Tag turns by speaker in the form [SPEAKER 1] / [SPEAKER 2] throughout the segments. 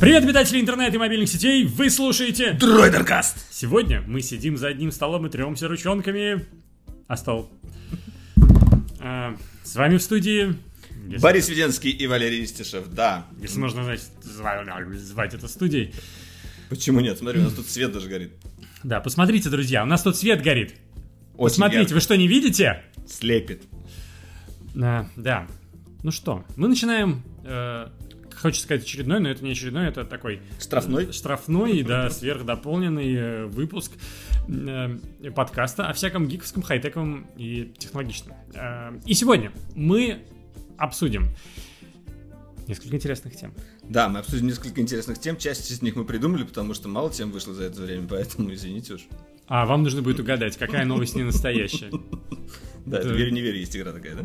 [SPEAKER 1] Привет, обитатели интернета и мобильных сетей! Вы слушаете
[SPEAKER 2] Дройдеркаст!
[SPEAKER 1] Сегодня мы сидим за одним столом и тремся ручонками. А стол? А, С вами в студии... если-
[SPEAKER 2] Борис Веденский и Валерий Истишев, да.
[SPEAKER 1] Если можно значит, зва- звать это студией.
[SPEAKER 2] Почему нет? Смотри, у нас тут свет даже горит.
[SPEAKER 1] Да, посмотрите, друзья, у нас тут свет горит.
[SPEAKER 2] Очень
[SPEAKER 1] Посмотрите,
[SPEAKER 2] ярко.
[SPEAKER 1] вы что, не видите?
[SPEAKER 2] Слепит.
[SPEAKER 1] А, да. Ну что, мы начинаем... э, Хочется сказать очередной, но это не очередной, это такой
[SPEAKER 2] Штрафной?
[SPEAKER 1] штрафной, да, сверхдополненный э, выпуск э, подкаста о всяком гиковском, хай-тековом и технологичном. Э, И сегодня мы обсудим несколько интересных тем.
[SPEAKER 2] Да, мы обсудим несколько интересных тем. Часть из них мы придумали, потому что мало тем вышло за это время, поэтому извините уж.
[SPEAKER 1] А вам нужно будет угадать, какая новость не настоящая.
[SPEAKER 2] Да, это верь не верь, есть игра такая, да?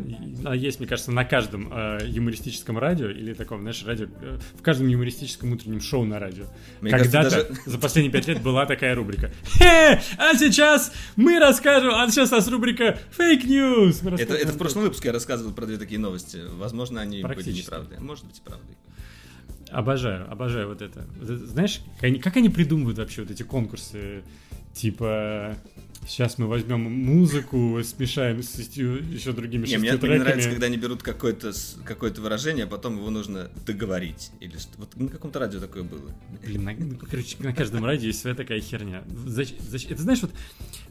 [SPEAKER 1] А есть, мне кажется, на каждом э, юмористическом радио или таком, знаешь, радио, э, в каждом юмористическом утреннем шоу на радио. Когда-то
[SPEAKER 2] даже-
[SPEAKER 1] за последние пять лет была такая рубрика. Хе, а сейчас мы расскажем, а сейчас у нас рубрика фейк news.
[SPEAKER 2] Это, в прошлом выпуске я рассказывал про две такие новости. Возможно, они были неправдой. Может быть, и правдой.
[SPEAKER 1] Обожаю, обожаю вот это. Вот это, Знаешь, как они, как они придумывают вообще вот эти конкурсы, типа... Сейчас мы возьмем музыку, смешаем с еще другими
[SPEAKER 2] Не,
[SPEAKER 1] шестью
[SPEAKER 2] мне, мне
[SPEAKER 1] треками.
[SPEAKER 2] нравится, когда они берут какое-то, какое-то выражение, а потом его нужно договорить. Или что. Вот на каком-то радио такое было.
[SPEAKER 1] Блин, на, ну, короче, на каждом радио есть своя такая херня. Зач- зач- это знаешь, вот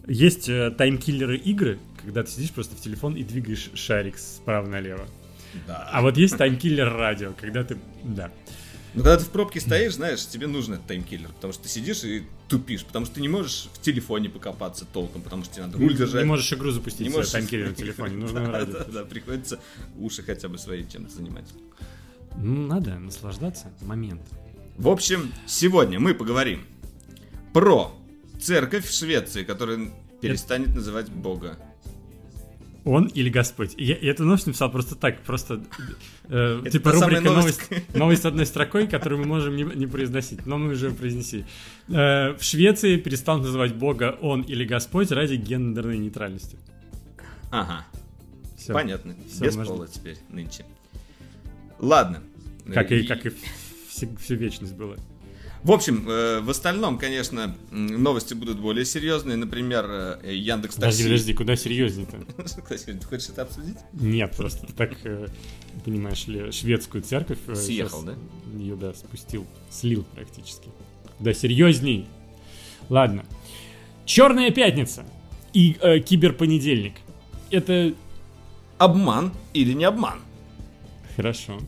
[SPEAKER 1] есть э, таймкиллеры игры, когда ты сидишь просто в телефон и двигаешь шарик справа налево.
[SPEAKER 2] Да.
[SPEAKER 1] А вот есть таймкиллер радио, когда ты... Да.
[SPEAKER 2] Ну, когда ты в пробке стоишь, знаешь, тебе нужен этот таймкиллер, потому что ты сидишь и тупишь, потому что ты не можешь в телефоне покопаться толком, потому что тебе надо руль держать.
[SPEAKER 1] Не можешь игру запустить
[SPEAKER 2] Не можешь-
[SPEAKER 1] таймкиллер на телефоне, нужно
[SPEAKER 2] да, да, да, приходится уши хотя бы свои чем-то занимать.
[SPEAKER 1] Ну, надо наслаждаться моментом.
[SPEAKER 2] В общем, сегодня мы поговорим про церковь в Швеции, которая перестанет называть Бога.
[SPEAKER 1] Он или Господь? Я, я эту новость написал просто так, просто э, типа рубрика
[SPEAKER 2] новость.
[SPEAKER 1] новость, новость одной строкой, которую мы можем не, не произносить, но мы уже произнеси. Э, в Швеции перестал называть Бога Он или Господь ради гендерной нейтральности.
[SPEAKER 2] Ага,
[SPEAKER 1] Всё.
[SPEAKER 2] понятно.
[SPEAKER 1] Всё,
[SPEAKER 2] Без
[SPEAKER 1] можно.
[SPEAKER 2] пола теперь нынче. Ладно.
[SPEAKER 1] Как и,
[SPEAKER 2] И-
[SPEAKER 1] как и всю, всю вечность было.
[SPEAKER 2] В общем, э, в остальном, конечно, новости будут более серьезные. Например, э, Яндекс
[SPEAKER 1] Подожди,
[SPEAKER 2] Такси.
[SPEAKER 1] подожди, куда серьезнее-то?
[SPEAKER 2] Кстати, ты хочешь это обсудить?
[SPEAKER 1] Нет, просто ты так, э, понимаешь ли, шведскую церковь...
[SPEAKER 2] Съехал, да?
[SPEAKER 1] Ее, да, спустил, слил практически. Да, серьезней. Ладно. Черная пятница и э, киберпонедельник. Это
[SPEAKER 2] Обман или не обман?
[SPEAKER 1] хорошо.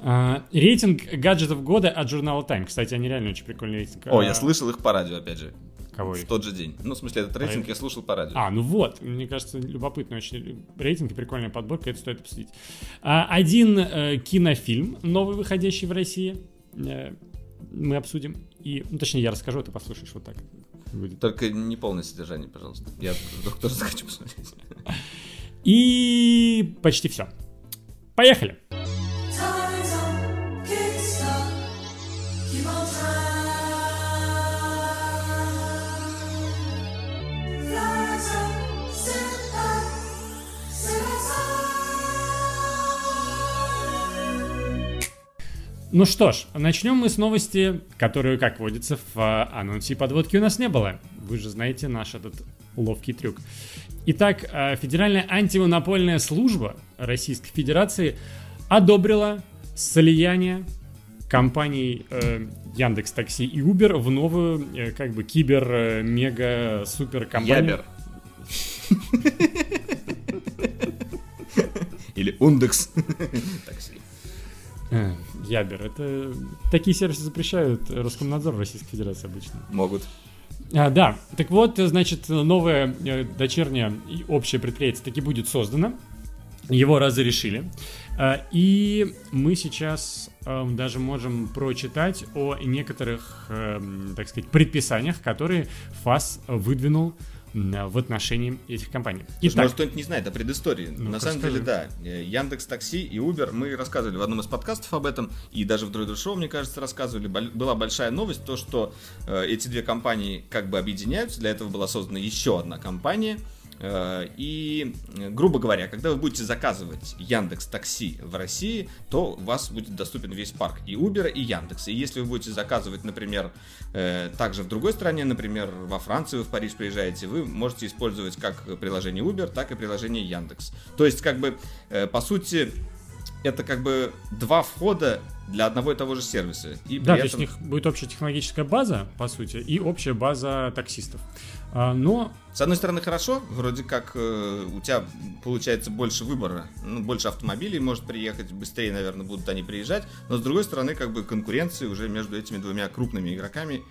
[SPEAKER 1] А, рейтинг гаджетов года от журнала Time. Кстати, они реально очень прикольный рейтинг.
[SPEAKER 2] О,
[SPEAKER 1] А,
[SPEAKER 2] я слышал их по радио, опять же.
[SPEAKER 1] Кого
[SPEAKER 2] В
[SPEAKER 1] их?
[SPEAKER 2] тот же день. Ну, в смысле, этот рейтинг я слушал по радио.
[SPEAKER 1] А, ну вот, мне кажется, любопытный очень рейтинг и прикольная подборка, это стоит обсудить. А, один э, кинофильм, новый выходящий в России, э, мы обсудим. И, ну, точнее, я расскажу, а ты послушаешь вот так. Будет.
[SPEAKER 2] Только не полное содержание, пожалуйста. Я вдруг тоже захочу посмотреть.
[SPEAKER 1] И почти все. Поехали!
[SPEAKER 3] Time's
[SPEAKER 1] Ну что ж, начнем мы с новости, которую, как водится, в а, анонсе и подводке у нас не было. Вы же знаете наш этот ловкий трюк. Итак, а, Федеральная антимонопольная служба Российской Федерации одобрила слияние компаний э, Яндекс Такси и Uber в новую, э, как бы, кибер, э, мега, супер компанию.
[SPEAKER 2] Ябер. Или Ундекс. Такси.
[SPEAKER 1] Э, Ябер. Это такие сервисы запрещают Роскомнадзор Российской Федерации обычно.
[SPEAKER 2] Могут.
[SPEAKER 1] А, да, так вот, значит, новое э, дочернее и общее предприятие таки будет создано. Его разрешили. А, И мы сейчас эм, даже можем прочитать о некоторых, эм, так сказать, предписаниях, которые ФАС выдвинул в отношении этих компаний.
[SPEAKER 2] Слушай,
[SPEAKER 1] Итак,
[SPEAKER 2] может, кто-нибудь не знает о предыстории.
[SPEAKER 1] Ну,
[SPEAKER 2] На самом деле, да. Э, Яндекс Такси и Uber, мы рассказывали в одном из подкастов об этом, и даже в Дроидер Шоу, мне кажется, рассказывали. Была большая новость, то, что э, эти две компании как бы объединяются. Для этого была создана еще одна компания. Э, И, э, грубо говоря, когда вы будете заказывать Яндекс Такси в России, то у вас будет доступен весь парк и Uber, и Яндекс. И если вы будете заказывать, например, э, также в другой стране, например, во Францию, вы в Париж приезжаете, вы можете использовать как приложение Uber, так и приложение Яндекс. То есть, как бы, по сути, это как бы два входа для одного и того же сервиса. И
[SPEAKER 1] Да,
[SPEAKER 2] при
[SPEAKER 1] то есть у
[SPEAKER 2] этом-
[SPEAKER 1] них будет общая технологическая база, по сути, и общая база таксистов. А, Но
[SPEAKER 2] С одной стороны, хорошо, вроде как э, у тебя получается больше выбора, ну, больше автомобилей может приехать, быстрее, наверное, будут они приезжать, но с другой стороны, как бы конкуренции уже между этими двумя крупными игроками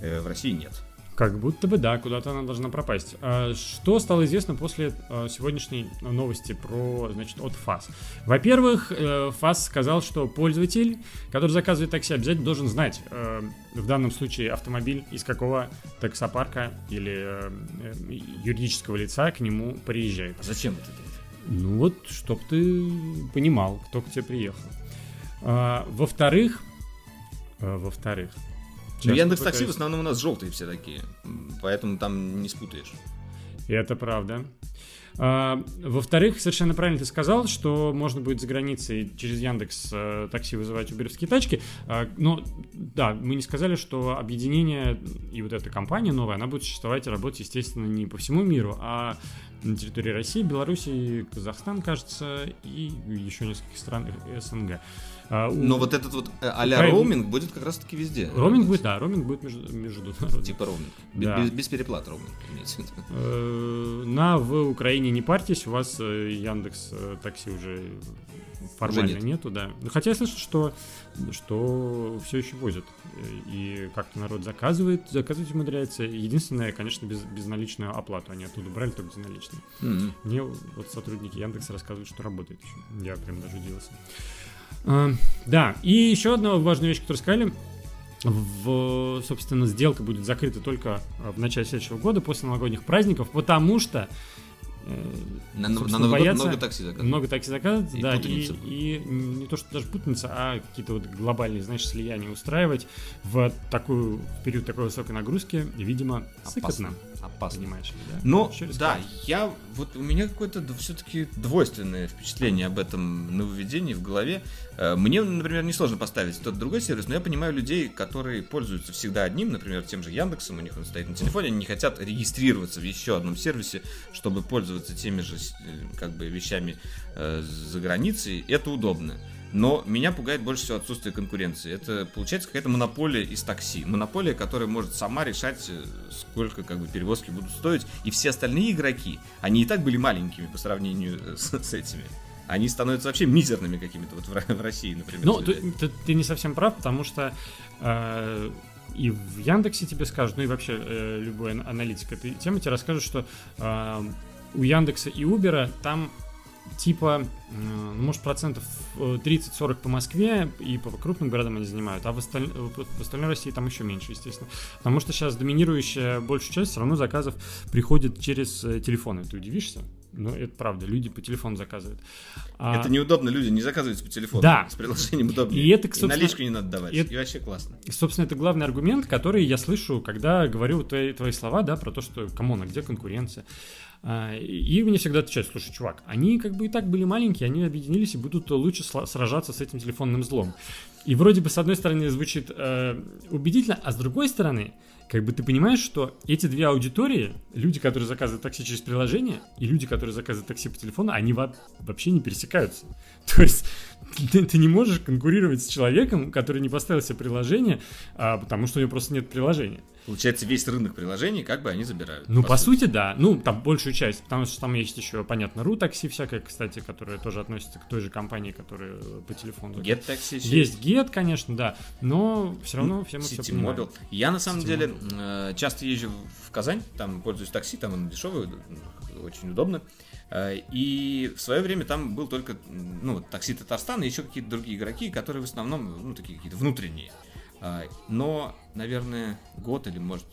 [SPEAKER 2] э, в России нет.
[SPEAKER 1] Как будто бы да, куда-то она должна пропасть. А Что стало известно после а, сегодняшней новости про, значит, от ФАС? Во-первых, э, ФАС сказал, что пользователь, который заказывает такси, обязательно должен знать, э, в данном случае автомобиль из какого таксопарка или э, юридического лица к нему приезжает.
[SPEAKER 2] А зачем это?
[SPEAKER 1] Ну вот, чтоб ты понимал, кто к тебе приехал. А, во-вторых, во-вторых,
[SPEAKER 2] Ну, Яндекс Такси в основном у нас желтые все такие, поэтому там не спутаешь.
[SPEAKER 1] Это правда. А, во-вторых, совершенно правильно ты сказал, что можно будет за границей через Яндекс э, такси вызывать уберовские тачки. А, но да, мы не сказали, что объединение и вот эта компания новая, она будет существовать и работать, естественно, не по всему миру, а на территории России, Беларуси, Казахстан, кажется, и еще нескольких стран СНГ. А, у-
[SPEAKER 2] Но вот этот вот э, а-ля роуминг будет как раз таки везде.
[SPEAKER 1] Роуминг будет, да, роуминг будет между, международный.
[SPEAKER 2] Типа роуминг. Без,
[SPEAKER 1] Да.
[SPEAKER 2] без- без переплат роуминг. имеется.
[SPEAKER 1] Э, На в Украине не парьтесь, у вас э, Яндекс такси уже формально
[SPEAKER 2] нет.
[SPEAKER 1] нету, да. Хотя я слышал, что, что все еще возят. И как-то народ заказывает, заказывать умудряется. Единственное, конечно, без, безналичную оплату. Они оттуда брали только безналичную.
[SPEAKER 2] Мгм.
[SPEAKER 1] Мне вот сотрудники Яндекса рассказывают, что работает еще. Я прям даже удивился. А, Да, и еще одна важная вещь, которую сказали. В, собственно, сделка будет закрыта только э, в начале следующего года, после новогодних праздников, потому что э,
[SPEAKER 2] На, на Новый год
[SPEAKER 1] боятся-
[SPEAKER 2] много такси заказывают.
[SPEAKER 1] много такси заказывать,
[SPEAKER 2] И
[SPEAKER 1] да, и,
[SPEAKER 2] путаница.
[SPEAKER 1] и не то, что даже путаница, а какие-то вот глобальные, знаешь, слияния устраивать в такую, в период такой высокой нагрузки, видимо, сыкотно,
[SPEAKER 2] Опасно.
[SPEAKER 1] понимаешь да?
[SPEAKER 2] Но, да, я, вот у меня какое-то все-таки двойственное впечатление об этом нововведении в голове. Э, Мне, например, несложно поставить тот другой сервис, но я понимаю людей, которые пользуются всегда одним, например, тем же Яндексом, у них он стоит на телефоне, они не хотят регистрироваться в еще одном сервисе, чтобы пользоваться теми же э, как бы вещами э, за границей. Это удобно. Но меня пугает больше всего отсутствие конкуренции. Это получается какая-то монополия из такси. Монополия, которая может сама решать, э, сколько как бы перевозки будут стоить. И все остальные игроки, они и так были маленькими по сравнению э, с, с этими. Они становятся вообще мизерными какими-то вот в, Ро- в России, например.
[SPEAKER 1] Ну, ты, ты- ты не совсем прав, потому что э, и в Яндексе тебе скажут, ну и вообще э, любой ан- аналитик этой темы тебе расскажет, что э, у Яндекса и Убера там типа, э, ну, может, процентов э, 30-40 по Москве и по крупным городам они занимают, а в, осталь- в остальной России там еще меньше, естественно. Потому что сейчас доминирующая большая часть все равно заказов приходит через э, телефоны. Ты удивишься? Но это правда, люди по телефону заказывают. А-
[SPEAKER 2] Это неудобно, люди, не заказывайте по телефону.
[SPEAKER 1] Да.
[SPEAKER 2] С приложением удобнее.
[SPEAKER 1] И это, собственно,
[SPEAKER 2] наличку не надо давать.
[SPEAKER 1] и это-
[SPEAKER 2] И вообще классно.
[SPEAKER 1] И, собственно, это главный аргумент, который я слышу, когда говорю твои, твои слова, да, про то, что, come on, а где конкуренция? А, И мне всегда отвечают, слушай, чувак, они как бы и так были маленькие, они объединились и будут лучше сражаться с этим телефонным злом. И вроде бы с одной стороны звучит э, убедительно, а с другой стороны, как бы ты понимаешь, что эти две аудитории, люди, которые заказывают такси через приложение, и люди, которые заказывают такси по телефону, они во- вообще не пересекаются. То есть ты, ты не можешь конкурировать с человеком, который не поставил себе приложение, а, потому что у него просто нет приложения.
[SPEAKER 2] Получается, весь рынок приложений как бы они забирают.
[SPEAKER 1] Ну, по, сути, да. Ну, там большую часть, потому что там есть еще, понятно, ру такси всякое, кстати, которое тоже относится к той же компании, которая по телефону.
[SPEAKER 2] Get Taxi еще
[SPEAKER 1] Есть Get, конечно, да, но все равно все мы все
[SPEAKER 2] City
[SPEAKER 1] понимаем.
[SPEAKER 2] Mobile. Я на самом
[SPEAKER 1] City
[SPEAKER 2] деле э, часто езжу в Казань, там пользуюсь такси, там оно дешевое, очень удобно. И в свое время там был только ну, такси Татарстан и еще какие-то другие игроки, которые в основном ну, такие какие-то внутренние. А, Но, наверное, год или, может,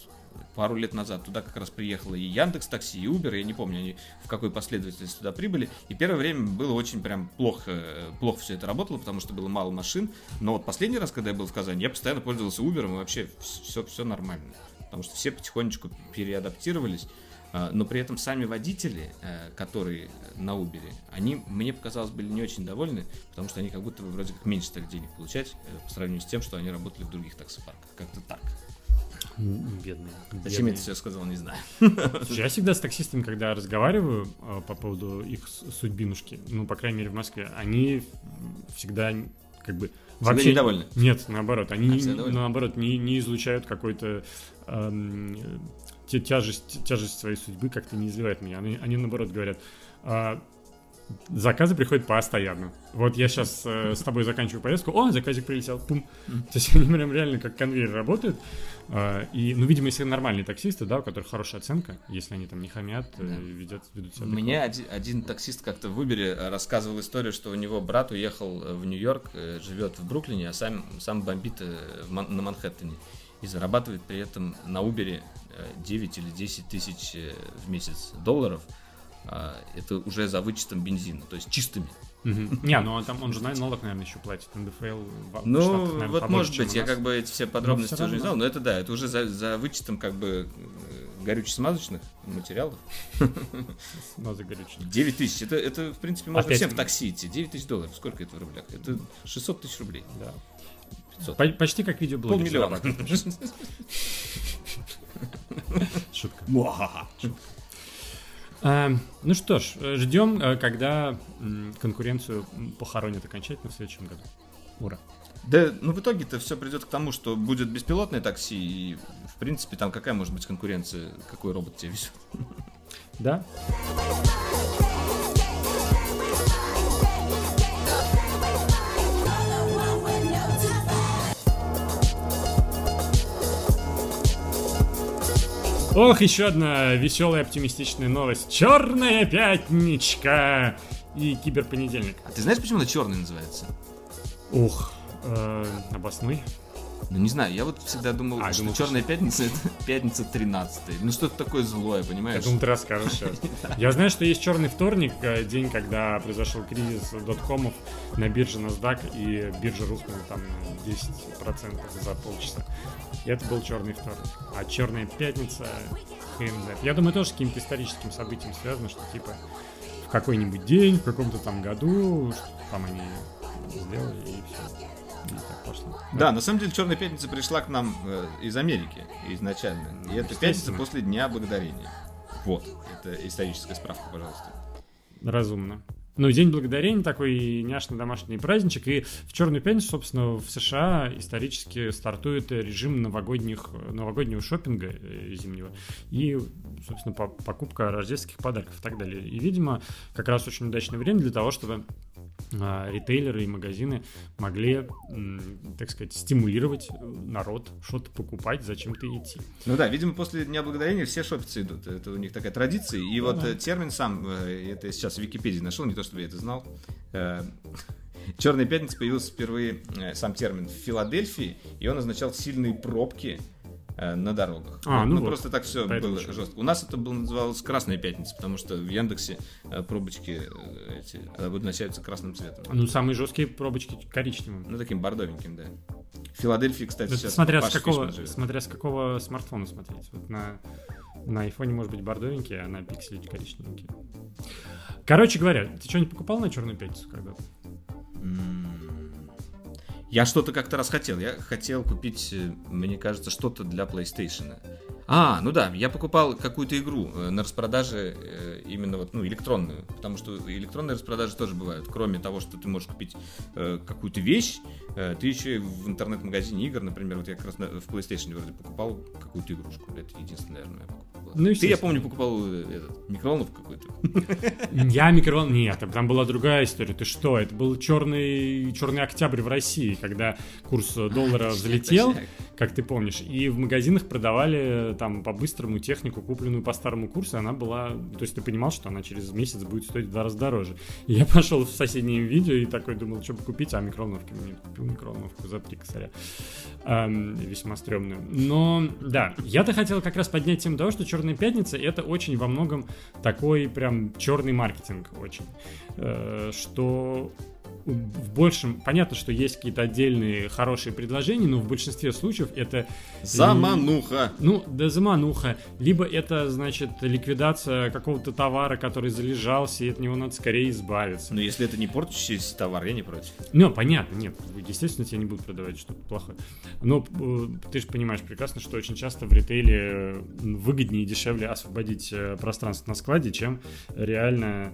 [SPEAKER 2] пару лет назад туда как раз приехало и Яндекс Такси, и Uber, я не помню, они в какой последовательности туда прибыли. И первое время было очень прям плохо, э, плохо все это работало, потому что было мало машин. Но вот последний раз, когда я был в Казани, я постоянно пользовался Uber, и вообще все, все нормально. Потому что все потихонечку переадаптировались. А, Но при этом сами водители, э, которые на Uber, они, мне показалось, были не очень довольны, потому что они как будто бы вроде как меньше стали денег получать э, по сравнению с тем, что они работали в других таксопарках. Как-то так.
[SPEAKER 1] Бедные.
[SPEAKER 2] Зачем я это все сказал, не знаю.
[SPEAKER 1] Слушай, я всегда с таксистами, когда разговариваю э, по поводу их судьбинушки, ну, по крайней мере, в Москве, они всегда как бы вообще...
[SPEAKER 2] недовольны?
[SPEAKER 1] Нет, наоборот, они
[SPEAKER 2] А, всегда
[SPEAKER 1] наоборот не, не излучают какой-то эм, тяжесть, тяжесть своей судьбы как-то не изливают меня. Они, они наоборот говорят, «А, заказы приходят постоянно. Вот я сейчас с тобой заканчиваю поездку, о, заказик прилетел, пум. То есть они прям реально как конвейер работают. А, и, ну, видимо, если нормальные таксисты, да, у которых хорошая оценка, если они там не хамят, э,
[SPEAKER 2] Да.
[SPEAKER 1] ведут, ведут себя
[SPEAKER 2] Мне один, один таксист как-то в Uber э, рассказывал историю, что у него брат уехал э, в Нью-Йорк, э, живет в Бруклине, а сам, сам бомбит э, на Манхэттене. И зарабатывает при этом на Uber э, 9 или 10 тысяч э, в месяц долларов. А, Это уже за вычетом бензина, то есть чистыми.
[SPEAKER 1] Не, ну а там он же на- налог, наверное, еще платит. НДФЛ
[SPEAKER 2] Ну, вот может быть, я как бы эти все подробности
[SPEAKER 1] всё
[SPEAKER 2] уже не знал, но это да, это уже за, вычетом как бы э, горюче-смазочных материалов.
[SPEAKER 1] Смазы горючие.
[SPEAKER 2] 9 тысяч, это, это в принципе можно
[SPEAKER 1] Опять-
[SPEAKER 2] всем в такси идти. 9 тысяч долларов, сколько это в рублях? Это 600 тысяч рублей.
[SPEAKER 1] Да.
[SPEAKER 2] 500.
[SPEAKER 1] По- почти как видеоблогер.
[SPEAKER 2] Полмиллиона.
[SPEAKER 1] Шутка. А, ну что ж, э, ждем, э, когда конкуренцию похоронят окончательно в следующем году. Ура.
[SPEAKER 2] Да, ну в итоге-то все придет к тому, что будет беспилотное такси, и в принципе там какая может быть конкуренция, какой робот тебя везет.
[SPEAKER 1] Да? Ох, еще одна веселая оптимистичная новость. Черная пятничка и киберпонедельник.
[SPEAKER 2] А ты знаешь, почему она черный называется?
[SPEAKER 1] Ух, э, обоснуй.
[SPEAKER 2] Ну не знаю, я вот всегда думал,
[SPEAKER 1] А,
[SPEAKER 2] что
[SPEAKER 1] думал,
[SPEAKER 2] Черная пятница это пятница 13 Ну что-то такое злое,
[SPEAKER 1] Я
[SPEAKER 2] понимаешь?
[SPEAKER 1] думал, ты расскажешь сейчас. Я знаю, что есть черный вторник, э, день, когда произошел кризис доткомов на бирже NASDAQ, и биржа рухнула там на 10% за полчаса. И это был черный вторник. А черная пятница, хрен знает. Я думаю, тоже с каким-то историческим событием связано, что типа в какой-нибудь день, в каком-то там году, что там они сделали, и все. Пошло.
[SPEAKER 2] Да, на самом деле Черная пятница пришла к нам э, из Америки изначально. И это пятница после Дня Благодарения. Вот, это историческая справка, пожалуйста.
[SPEAKER 1] Разумно. Ну, День Благодарения такой няшный домашний праздничек. И в Черную пятницу, собственно, в США исторически стартует режим новогодних, новогоднего шопинга э, зимнего. И, собственно, по- покупка рождественских подарков и так далее. И, видимо, как раз очень удачное время для того, чтобы ритейлеры и магазины могли, так сказать, стимулировать э, народ что-то покупать, зачем-то идти.
[SPEAKER 2] Ну да, видимо, после Дня Благодарения все шопицы идут. Это у них такая традиция. И вот
[SPEAKER 1] да.
[SPEAKER 2] э, термин сам, э, это я сейчас в Википедии нашел, не то чтобы я это знал. Черная пятница появился впервые, э, сам термин, в Филадельфии, и он означал сильные пробки э, на дорогах.
[SPEAKER 1] А, ну вот.
[SPEAKER 2] просто так все
[SPEAKER 1] Поэтому
[SPEAKER 2] было
[SPEAKER 1] чё.
[SPEAKER 2] жестко. У нас это было называлось Красная пятница, потому что в Яндексе э, пробочки э, эти обозначаются красным цветом.
[SPEAKER 1] Ну, самые жесткие пробочки коричневым.
[SPEAKER 2] Ну, таким бордовеньким, да. В Филадельфии, кстати,
[SPEAKER 1] Это
[SPEAKER 2] сейчас
[SPEAKER 1] смотря, с
[SPEAKER 2] Паша
[SPEAKER 1] какого,
[SPEAKER 2] Фишман живет.
[SPEAKER 1] смотря с какого смартфона смотреть. Вот на, на айфоне может быть бордовенький, а на пикселе коричневенький. Короче говоря, ты что-нибудь покупал на Черную пятницу когда-то?
[SPEAKER 2] М, Я что-то как-то раз хотел. Я хотел купить, э, мне кажется, что-то для PlayStation. А, ну да, я покупал какую-то игру э, на распродаже э, именно вот, ну, электронную. Потому что электронные распродажи тоже бывают. Кроме того, что ты можешь купить э, какую-то вещь, ты еще и в интернет-магазине игр, например, вот я как раз в PlayStation вроде покупал какую-то игрушку. Это единственное, наверное, я покупал.
[SPEAKER 1] Ну,
[SPEAKER 2] Ты, я помню, покупал этот, микроволновку какую-то.
[SPEAKER 1] Я микроволн... Нет, там была другая история. Ты что? Это был черный, черный октябрь в России, когда курс доллара взлетел, как ты помнишь, и в магазинах продавали там по-быстрому технику, купленную по старому курсу, она была... То есть ты понимал, что она через месяц будет стоить в два раза дороже. И я пошел в соседнее видео и такой думал, что бы купить, а микроволновки мне купил микроволновку за 3 косаря. Эм, весьма стрёмную. Но, да, я-то хотел как раз поднять тему того, что Черная Пятница это очень во многом такой прям черный маркетинг очень. Э, что в большем... Понятно, что есть какие-то отдельные хорошие предложения, но в большинстве случаев это...
[SPEAKER 2] Замануха.
[SPEAKER 1] Ну, да замануха. Либо это, значит, ликвидация какого-то товара, который залежался, и от него надо скорее избавиться.
[SPEAKER 2] Но если это не портящийся товар, я не против.
[SPEAKER 1] Ну, понятно, нет, естественно, тебе не будут продавать что-то плохое. Но э, ты же понимаешь прекрасно, что очень часто в ритейле э, выгоднее и дешевле освободить э, пространство на складе, чем реально...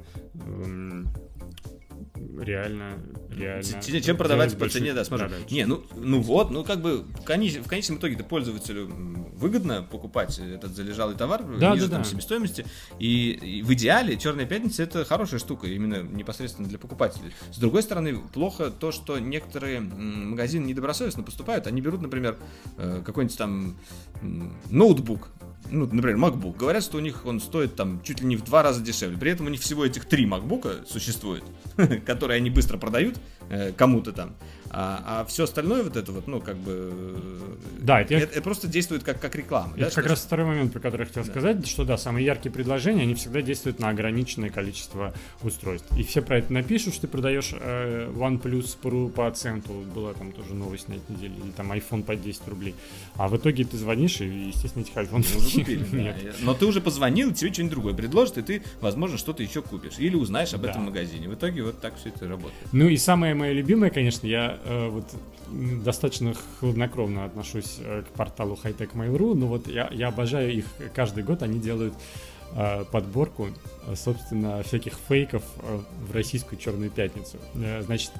[SPEAKER 1] реально, реально...
[SPEAKER 2] Чем продавать по цене, да, смотри. Не, ну, ну вот, ну как бы в, коне- в конечном итоге-то пользователю выгодно покупать этот залежалый товар
[SPEAKER 1] Да,
[SPEAKER 2] ниже
[SPEAKER 1] да,
[SPEAKER 2] там,
[SPEAKER 1] да.
[SPEAKER 2] себестоимости. И, и в идеале Черная пятница это хорошая штука, именно непосредственно для покупателей. С другой стороны, плохо то, что некоторые магазины недобросовестно поступают. Они берут, например, э, какой-нибудь там ноутбук, ну, например, MacBook. Говорят, что у них он стоит там чуть ли не в два раза дешевле. При этом у них всего этих три MacBook существует, которые они быстро продают э, кому-то там. А, все остальное вот это вот, ну, как бы... э,
[SPEAKER 1] Да, это я-
[SPEAKER 2] это, просто действует как, как реклама. да,
[SPEAKER 1] Это как
[SPEAKER 2] что-
[SPEAKER 1] раз второй момент, про который я хотел сказать, что да, самые яркие предложения, они всегда действуют на ограниченное количество устройств. И все про это напишут, что ты продаешь э, OnePlus по, по центу, была там тоже новость на этой неделе, или там iPhone по 10 рублей. А в итоге ты звонишь, и, естественно, этих iPhone
[SPEAKER 2] Мы уже купили, да.
[SPEAKER 1] нет.
[SPEAKER 2] Но ты уже позвонил, тебе что-нибудь другое предложат, и ты, возможно, что-то еще купишь. Или узнаешь об
[SPEAKER 1] Да.
[SPEAKER 2] этом магазине. В итоге вот так все это работает.
[SPEAKER 1] Ну и самое мое любимое, конечно, я э, вот достаточно хладнокровно отношусь э, к порталу Hightech Mail.ru, но вот я, я обожаю их каждый год, они делают э, подборку, собственно, всяких фейков в российскую Черную Пятницу. Значит,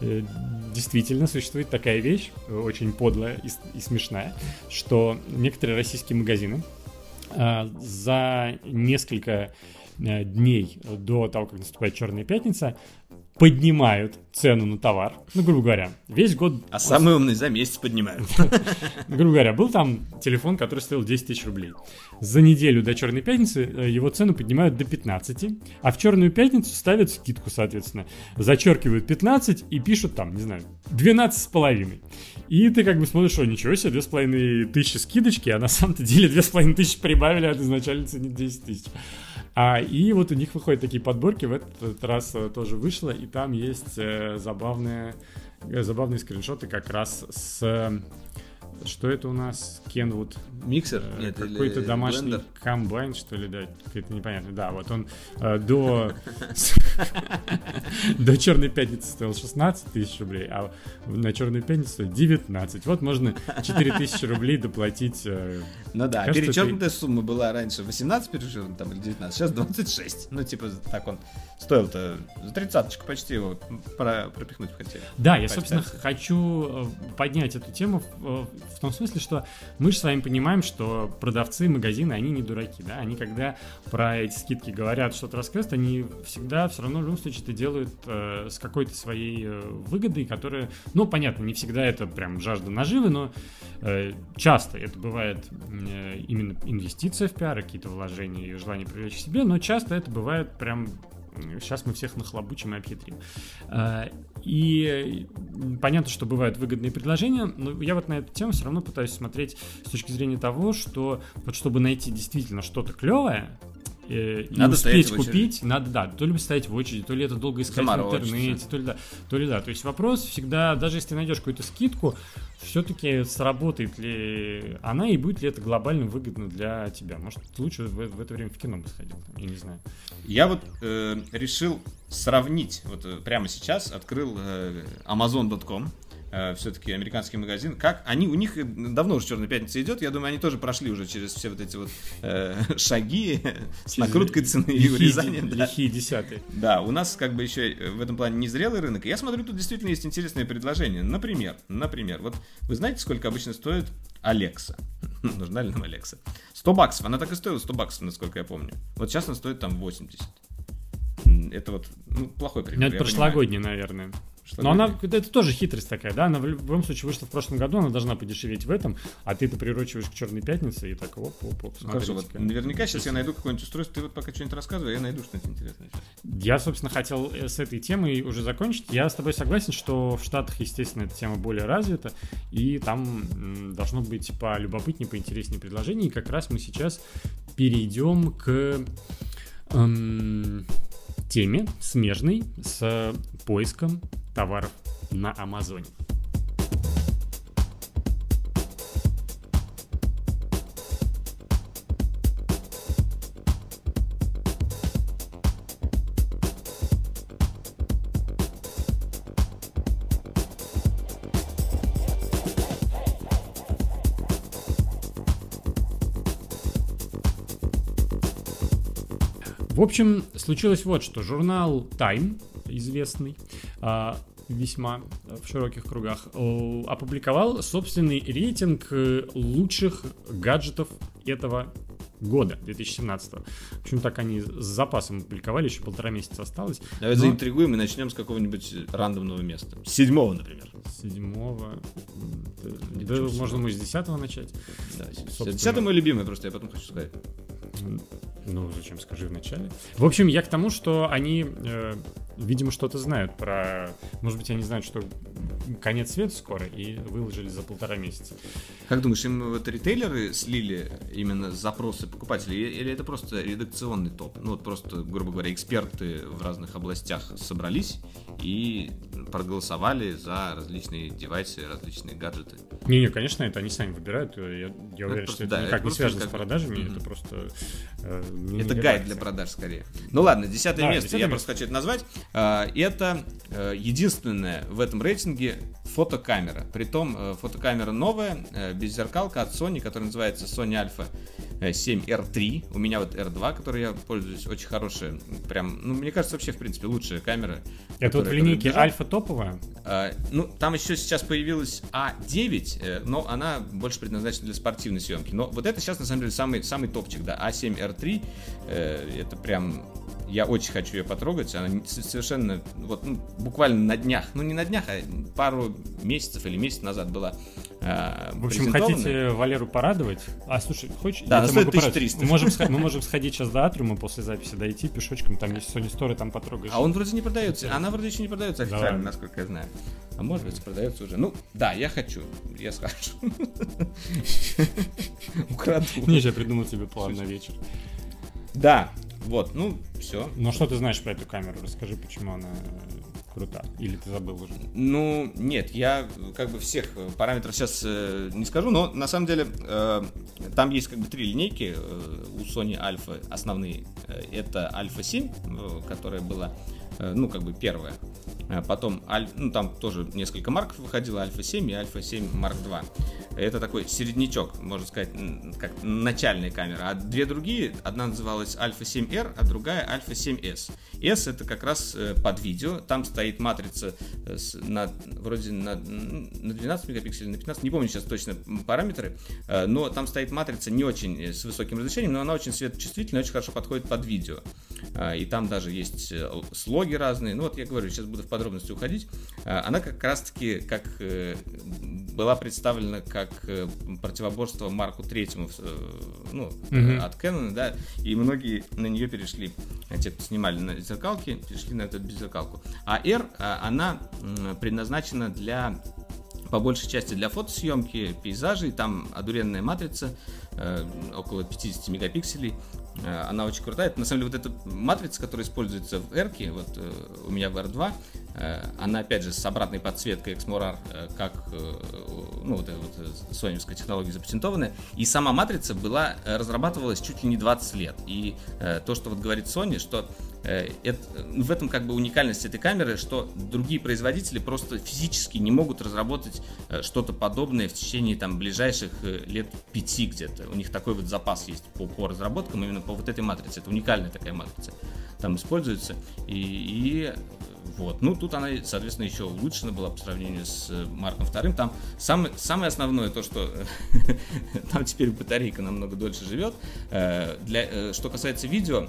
[SPEAKER 1] действительно существует такая вещь, очень подлая и, и смешная, что некоторые российские магазины за несколько дней до того, как наступает Черная Пятница, поднимают цену на товар. Ну, грубо говоря, весь год...
[SPEAKER 2] А самый умный за месяц поднимают.
[SPEAKER 1] Грубо говоря, был там телефон, который стоил 10 тысяч рублей. За неделю до Черной Пятницы э, его цену поднимают до 15, а в Черную Пятницу ставят скидку, соответственно. Зачеркивают 15 и пишут там, не знаю, 12 с половиной. И ты как бы смотришь, что ничего себе, 2,5 тысячи скидочки, а на самом-то деле 2,5 тысячи прибавили от изначальной цены 10 тысяч. А, и вот у них выходят такие подборки, в этот раз э, тоже вышло, и там есть э, забавные, э, забавные скриншоты как раз с... Что это у нас? Kenwood
[SPEAKER 2] Миксер? Нет,
[SPEAKER 1] какой-то домашний
[SPEAKER 2] блендер?
[SPEAKER 1] комбайн, что ли, да, какой-то непонятный. Да, вот он э, до до Черной Пятницы стоил 16 тысяч рублей, а на Черную Пятницу стоит 19. Вот можно 4 тысячи рублей доплатить. э,
[SPEAKER 2] Ну да,
[SPEAKER 1] Кажется,
[SPEAKER 2] перечеркнутая сумма была раньше 18 перечеркнут, там, или 19, сейчас 26. Ну, типа, так он стоил-то за тридцаточку почти его про- пропихнуть хотели.
[SPEAKER 1] Да, я, собственно, хочу э, поднять эту тему в, э, в том смысле, что мы же с вами понимаем, что продавцы магазины, они не дураки, да, они когда про эти скидки говорят что-то рассказывают, они всегда все равно в любом случае это делают э, с какой-то своей э, выгодой, которая, ну, понятно, не всегда это прям жажда наживы, но э, часто это бывает э, именно инвестиция в пиар, какие-то вложения и желание привлечь к себе, но часто это бывает прям Сейчас мы всех нахлобучим и обхитрим. А, И понятно, что бывают выгодные предложения, но я вот на эту тему все равно пытаюсь смотреть с точки зрения того, что вот чтобы найти действительно что-то клевое, э, и
[SPEAKER 2] Надо
[SPEAKER 1] успеть купить, надо, да, то ли стоять в очереди, то ли это долго искать в интернете, то ли да, то ли да. То есть вопрос всегда, даже если ты найдешь какую-то скидку, все-таки сработает ли она и будет ли это глобально выгодно для тебя. Может, лучше в, в это время в кино бы сходил, я не знаю.
[SPEAKER 2] Я вот э, решил сравнить, вот э, прямо сейчас открыл э, Amazon.com, все-таки американский магазин, как они, у них давно уже Черная Пятница идет, я думаю, они тоже прошли уже через все вот эти вот э, шаги с накруткой цены и урезанием. да.
[SPEAKER 1] Лихие десятые.
[SPEAKER 2] Да, у нас как бы еще э, в этом плане незрелый рынок. Я смотрю, тут действительно есть интересные предложения. Например, например, вот вы знаете, сколько обычно стоит Алекса? Нужна ли нам Алекса? 100 баксов. Она так и стоила 100 баксов, насколько я помню. Вот сейчас она стоит там 80. М, Это вот ну, плохой пример.
[SPEAKER 1] Ну, это прошлогодний, наверное. Но она, это тоже хитрость такая, да? Она в любом случае вышла в прошлом году, она должна подешеветь в этом, а ты это прирочиваешь к Черной Пятнице и так, оп, оп, оп,
[SPEAKER 2] Хорошо, вот наверняка сейчас я найду какое-нибудь устройство. Ты вот пока что-нибудь рассказывай, я найду что-нибудь интересное. сейчас.
[SPEAKER 1] Я, собственно, хотел э, с этой темой уже закончить. Я с тобой согласен, что в Штатах, естественно, эта тема более развита, и там должно быть по любопытнее, поинтереснее предложение. И как раз мы сейчас перейдем к эм, теме, смежной с поиском товаров на Амазоне. В общем, случилось вот что. Журнал Time, известный а, весьма в широких кругах, опубликовал собственный рейтинг э, лучших гаджетов этого года, 2017 В общем, так они с запасом опубликовали, еще полтора месяца осталось.
[SPEAKER 2] Давай
[SPEAKER 1] Но
[SPEAKER 2] заинтригуем и начнем с какого-нибудь рандомного места. С седьмого, например.
[SPEAKER 1] Седьмого...
[SPEAKER 2] Или
[SPEAKER 1] да,
[SPEAKER 2] с
[SPEAKER 1] можно мы с десятого начать.
[SPEAKER 2] Да,
[SPEAKER 1] Собственно.
[SPEAKER 2] Десятый мой любимый, просто я потом хочу сказать.
[SPEAKER 1] Ну, зачем, скажи вначале. В общем, я к тому, что они, э, видимо, что-то знают про... Может быть, они знают, что конец света скоро, и выложили за полтора месяца.
[SPEAKER 2] Как думаешь, им вот ритейлеры слили именно запросы покупателей, или это просто редакционный топ? Ну вот просто, грубо говоря, эксперты в разных областях собрались и проголосовали за различные девайсы, различные гаджеты.
[SPEAKER 1] Не-не, конечно, это они сами выбирают. Я, я уверен,
[SPEAKER 2] просто-
[SPEAKER 1] что это
[SPEAKER 2] да, это
[SPEAKER 1] никак не
[SPEAKER 2] просто
[SPEAKER 1] связано
[SPEAKER 2] как
[SPEAKER 1] с продажами,
[SPEAKER 2] Мгм.
[SPEAKER 1] это просто... э, не-
[SPEAKER 2] Это
[SPEAKER 1] не
[SPEAKER 2] гайд для продаж скорее. Ну ладно, десятое
[SPEAKER 1] Да,
[SPEAKER 2] место,
[SPEAKER 1] десятое
[SPEAKER 2] я
[SPEAKER 1] место.
[SPEAKER 2] просто хочу это назвать. А, Это э, единственное в этом рейтинге фотокамера. Притом э, фотокамера новая, э, беззеркалка от Sony, которая называется Sony Alpha э, 7R3. У меня вот R2, которой я пользуюсь, очень хорошая. Прям, ну, мне кажется, вообще, в принципе, лучшая камера.
[SPEAKER 1] Это вот в линейке альфа топовая.
[SPEAKER 2] а, Ну, там еще сейчас появилась А9, э, но она больше предназначена для спортивной съемки. Но вот это сейчас, на самом деле, самый, самый топчик, да. А7R3, э, это прям... Я очень хочу ее потрогать. Она совершенно, вот, ну, буквально на днях, ну, не на днях, а пару месяцев или месяц назад была э,
[SPEAKER 1] В общем, хотите Валеру порадовать? А, слушай, хочешь?
[SPEAKER 2] Да, она стоит
[SPEAKER 1] могу порадовать.
[SPEAKER 2] 1300.
[SPEAKER 1] Мы можем, мы можем сходить сейчас до Атриума после записи, дойти пешочком, там есть Sony Store, там потрогаешь.
[SPEAKER 2] А он вроде не продается. Она вроде еще не продается
[SPEAKER 1] Да
[SPEAKER 2] официально,
[SPEAKER 1] ладно.
[SPEAKER 2] насколько я знаю. А может быть, продается уже. Ну, да, я хочу. Я схожу. Украду.
[SPEAKER 1] Не, я придумал тебе план на вечер.
[SPEAKER 2] Да, вот, ну, все.
[SPEAKER 1] Но что ты знаешь про эту камеру? Расскажи, почему она крута. Или ты забыл уже?
[SPEAKER 2] Ну, нет, я как бы всех параметров сейчас э, не скажу, но на самом деле э, там есть как бы три линейки э, у Sony Alpha основные. Э, Это Alpha 7, э, которая была, э, ну, как бы первая. Э, Потом, ну, там тоже несколько марков выходило, Alpha 7 и Alpha 7 Mark 2. Это такой середнячок, можно сказать, как начальная камера. А две другие, одна называлась Alpha 7R, а другая Alpha 7S. S это как раз э, под видео, там стоит матрица э, на, вроде на, на 12 мегапикселей, на 15, не помню сейчас точно параметры, но там стоит матрица не очень с высоким разрешением, но она очень светочувствительная, очень хорошо подходит под видео. И там даже есть слоги разные. Ну вот я говорю, сейчас буду в подробности уходить. А, Она как раз-таки как э, была представлена как э, противоборство Марку Третьему, э, ну,
[SPEAKER 1] Мгм.
[SPEAKER 2] от Canon, да, и многие на нее перешли, те, кто снимали на зеркалке, перешли на эту беззеркалку. А R, а, она предназначена для по большей части для фотосъемки, пейзажей, там одуренная матрица, э, около 50 мегапикселей, она очень крутая. Это, на самом деле, вот эта матрица, которая используется в R, вот э, у меня в R2, э, она, опять же, с обратной подсветкой Exmorar, э, как, э, ну, вот эта вот э, соневская технология запатентованная, и сама матрица была, э, разрабатывалась чуть ли не 20 лет. И э, то, что вот говорит Sony, что э, это- в этом как бы уникальность этой камеры, что другие производители просто физически не могут разработать э, что-то подобное в течение там ближайших э, лет пяти где-то. У них такой вот запас есть по, по разработкам именно по вот этой матрице. Это уникальная такая матрица. Там используется. И, и, э, вот. Ну, тут она, соответственно, еще улучшена была по сравнению с э, Марком вторым. Там самое, самое основное то, что там теперь батарейка намного дольше живет. Э, Для, э, что касается видео,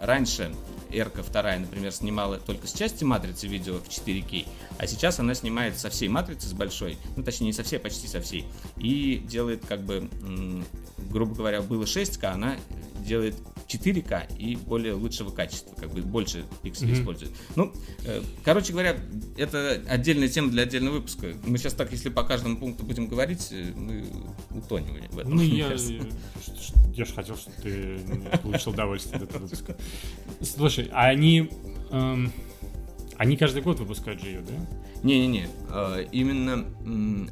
[SPEAKER 2] раньше Эрка вторая, например, снимала только с части матрицы видео в 4К, а сейчас она снимает со всей матрицы, с большой, ну, точнее, не со всей, а почти со всей, и делает, как бы, грубо говоря, было 6К, она делает 4К и более лучшего качества, как бы больше пикселей
[SPEAKER 1] Мгм.
[SPEAKER 2] использует. Ну, э, короче говоря, это отдельная тема для отдельного выпуска. Мы сейчас так, если по каждому пункту будем говорить, э, мы утонем в этом.
[SPEAKER 1] Ну, я, ш- я же хотел, чтобы ты получил удовольствие от этого выпуска. Слушай, а они эм, они каждый год выпускают же ее, да?
[SPEAKER 2] Не-не-не, э, именно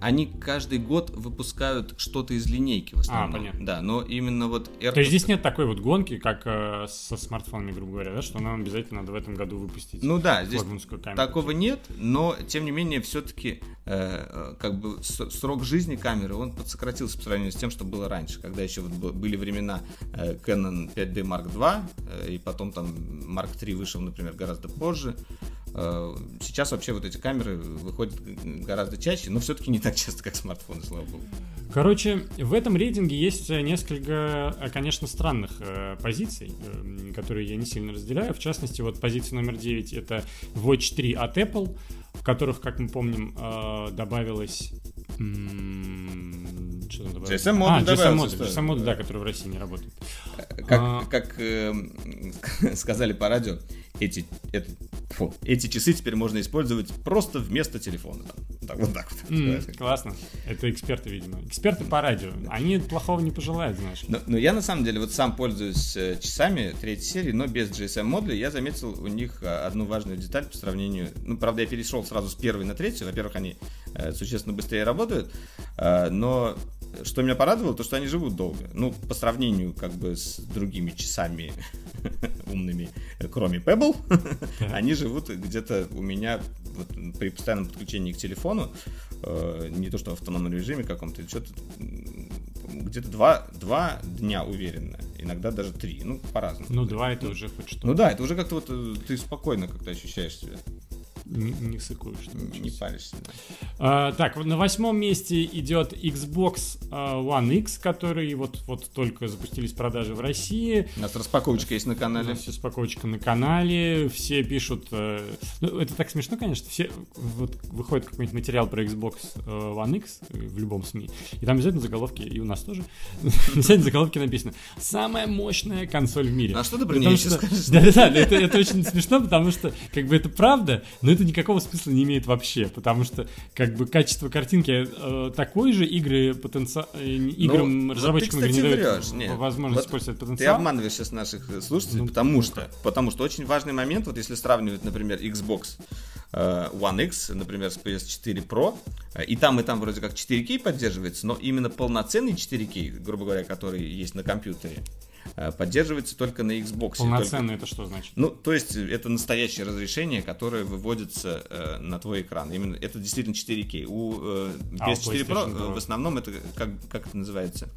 [SPEAKER 2] они каждый год выпускают что-то из линейки в основном.
[SPEAKER 1] А, понятно.
[SPEAKER 2] Да, но именно вот AirPods...
[SPEAKER 1] То есть здесь нет такой вот гонки, как э, со смартфонами, грубо говоря, да, что нам обязательно надо в этом году выпустить
[SPEAKER 2] Ну да, здесь
[SPEAKER 1] камеру.
[SPEAKER 2] такого нет, но тем не менее все-таки как бы срок жизни камеры он подсократился по сравнению с тем, что было раньше, когда еще вот были времена э, Canon 5D Mark II э, и потом там Mark III вышел, например, гораздо позже. Э, Сейчас вообще вот эти камеры выходят гораздо чаще, но все-таки не так часто, как смартфоны, слава богу.
[SPEAKER 1] Короче, в этом рейтинге есть э, несколько, э, конечно, странных э, позиций, э, которые я не сильно разделяю. В частности, вот позиция номер 9 это Watch 3 от Apple, в которых, как мы помним, э, добавилось... Что там добавилось?
[SPEAKER 2] GSM модуль
[SPEAKER 1] а, GSM? GSM да, который в России не работает.
[SPEAKER 2] Как,
[SPEAKER 1] А.
[SPEAKER 2] как э, сказали по радио, эти, это, фу, эти часы теперь можно использовать просто вместо телефона. Так, вот так вот.
[SPEAKER 1] М, классно. Это эксперты, видимо. Эксперты по радио. Они плохого не пожелают, знаешь.
[SPEAKER 2] Но, но я на самом деле вот сам пользуюсь э, часами третьей серии, но без GSM модуля. Я заметил у них э, одну важную деталь по сравнению. Ну, правда, я перешел сразу с первой на третью. Во-первых, они э, существенно быстрее работают. э, но что меня порадовало, то что они живут долго. Ну, по сравнению как бы с другими часами умными, кроме Pebble, они живут где-то у меня вот, при постоянном подключении к телефону, э, не то что в автономном режиме каком-то, что-то где-то два, два дня уверенно, иногда даже три, ну, по-разному.
[SPEAKER 1] Ну, два это уже хоть что.
[SPEAKER 2] Ну да, это уже как-то вот э, ты спокойно как-то ощущаешь себя,
[SPEAKER 1] Не, не сыкуешь.
[SPEAKER 2] не, не паришься. да.
[SPEAKER 1] А, так, на восьмом месте идет Xbox а, One X, который вот, вот только запустились продажи в России.
[SPEAKER 2] У нас распаковочка есть на
[SPEAKER 1] У
[SPEAKER 2] канале.
[SPEAKER 1] нас есть упаковочка на канале, все пишут... э, ну, это так смешно, конечно, все... Вот выходит какой-нибудь материал про Xbox э, One X э, в любом СМИ, и там обязательно заголовки, и у нас тоже, обязательно заголовки написано «Самая мощная консоль в мире».
[SPEAKER 2] А что ты про
[SPEAKER 1] что-
[SPEAKER 2] ещё скажешь?
[SPEAKER 1] Да-да-да, это, это очень смешно, потому что как бы это правда, но это никакого смысла не имеет вообще, потому что как бы качество картинки э, такое же, игры потенциал, играм
[SPEAKER 2] Ну, вот
[SPEAKER 1] разработчикам
[SPEAKER 2] ты,
[SPEAKER 1] игр не дают.
[SPEAKER 2] Нет.
[SPEAKER 1] возможность
[SPEAKER 2] Вот
[SPEAKER 1] использовать
[SPEAKER 2] Ты
[SPEAKER 1] потенциал.
[SPEAKER 2] обманываешь сейчас наших э, слушателей,
[SPEAKER 1] Ну,
[SPEAKER 2] потому что, потому что очень важный момент, вот если сравнивать, например, Xbox э, One X, например, с PS4 Pro, э, и там, и там вроде как 4К поддерживается, но именно полноценный 4К, грубо говоря, который есть на компьютере, э, поддерживается только на Xbox. и только-
[SPEAKER 1] Полноценно это что значит?
[SPEAKER 2] Ну, то есть э, это настоящее разрешение, которое выводится э, на твой экран. Именно это действительно 4К. У э,
[SPEAKER 1] А у
[SPEAKER 2] PS4 Pro
[SPEAKER 1] PlayStation
[SPEAKER 2] э,
[SPEAKER 1] Pro?
[SPEAKER 2] в основном это как, как это называется?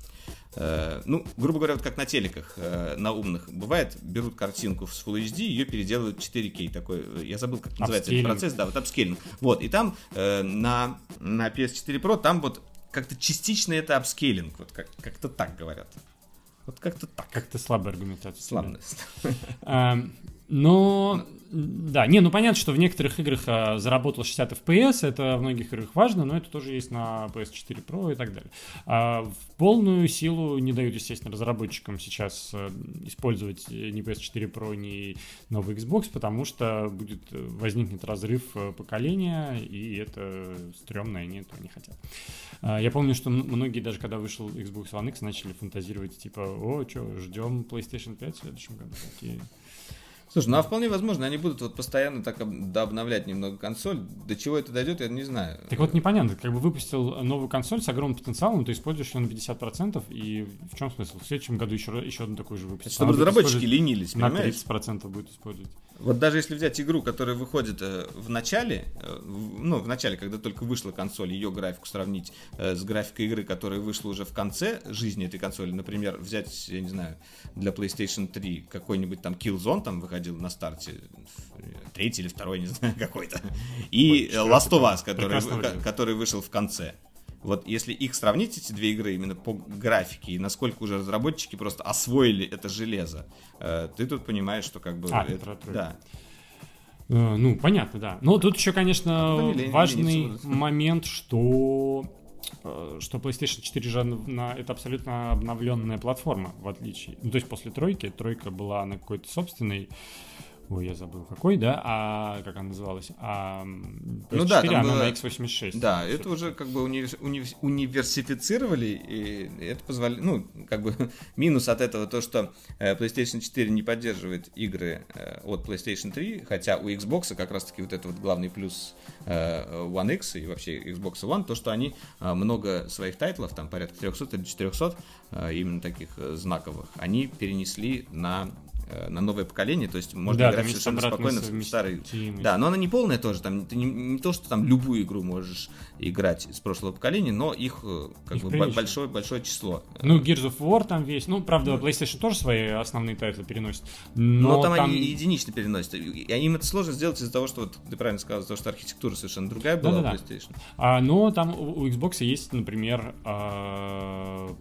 [SPEAKER 2] Э, ну, грубо говоря, вот как на телеках э, на умных. Бывает, берут картинку с Full HD, ее переделывают 4К. Такой, э, я забыл, как называется этот процесс, да, вот upscaling. Вот, и там э, на, на PS4 Pro там вот как-то частично это upscaling. Вот как, как-то так говорят. Вот как-то так.
[SPEAKER 1] Как-то слабая аргументация.
[SPEAKER 2] Славность.
[SPEAKER 1] Эм, Но, да, не, ну понятно, что в некоторых играх а, заработал 60 FPS, это в многих играх важно, но это тоже есть на PS4 Pro и так далее. А в полную силу не дают, естественно, разработчикам сейчас э, использовать э, ни PS4 Pro, ни новый Xbox, потому что будет э, возникнет разрыв э, поколения, и это стрёмно, и они этого не хотят. А, Я помню, что многие даже когда вышел Xbox One X, начали фантазировать, типа, о, что, ждем PlayStation 5 в следующем году. Такие,
[SPEAKER 2] Слушай, ну а вполне возможно, они будут вот постоянно так обновлять немного консоль. До чего это дойдет, я не знаю.
[SPEAKER 1] Так вот непонятно, как бы выпустил новую консоль с огромным потенциалом, ты используешь ее на 50%, и в чем смысл? В следующем году еще, еще одну такую же выпустить.
[SPEAKER 2] Чтобы разработчики ленились,
[SPEAKER 1] На
[SPEAKER 2] понимаешь?
[SPEAKER 1] 30% будет использовать.
[SPEAKER 2] Вот даже если взять игру, которая выходит э, в начале, э, ну, в начале, когда только вышла консоль, ее графику сравнить э, с графикой игры, которая вышла уже в конце жизни этой консоли, например, взять, я не знаю, для PlayStation 3 какой-нибудь там Killzone там выходил на старте, третий или второй, не знаю, какой-то, и э, Last of Us, который, который вышел в конце. Вот если их сравнить, эти две игры, именно по графике, и насколько уже разработчики просто освоили это железо, э, ты тут понимаешь, что как бы...
[SPEAKER 1] А,
[SPEAKER 2] это- да.
[SPEAKER 1] Э, Ну, понятно, да. Но тут еще, конечно,
[SPEAKER 2] не лень-
[SPEAKER 1] важный момент, что э, что PlayStation 4 же на- это абсолютно обновленная платформа, в отличие. Ну, то есть после тройки, тройка была на какой-то собственной Ой, я забыл какой, да? А как она называлась? А, м,
[SPEAKER 2] Ну да,
[SPEAKER 1] PS4,
[SPEAKER 2] там
[SPEAKER 1] она
[SPEAKER 2] было-
[SPEAKER 1] на x86.
[SPEAKER 2] Да, это уже как бы уни- уни- универсифицировали, и это позволяет, ну, как бы минус от этого то, что э, PlayStation 4 не поддерживает игры э, от PlayStation 3, хотя у Xbox как раз-таки вот это вот главный плюс э, One X и вообще Xbox One, то, что они много своих тайтлов, там порядка 300 или 400, э, именно таких знаковых, они перенесли на на новое поколение, то есть можно
[SPEAKER 1] Да,
[SPEAKER 2] играть
[SPEAKER 1] там
[SPEAKER 2] совершенно спокойно в старый да, но она не полная тоже. Там ты не, не то, что там любую игру можешь играть с прошлого поколения, но их э, как
[SPEAKER 1] Их
[SPEAKER 2] бы
[SPEAKER 1] прилично.
[SPEAKER 2] большое большое число.
[SPEAKER 1] Ну, Gears of War там весь. Ну, правда, PlayStation тоже свои основные тайтлы переносит. Но,
[SPEAKER 2] но, там, они единично переносят. И им это сложно сделать из-за того, что вот ты правильно сказал, того, что архитектура совершенно другая была у
[SPEAKER 1] Да-да-да.
[SPEAKER 2] PlayStation.
[SPEAKER 1] А, но там у, у Xbox есть, например, а,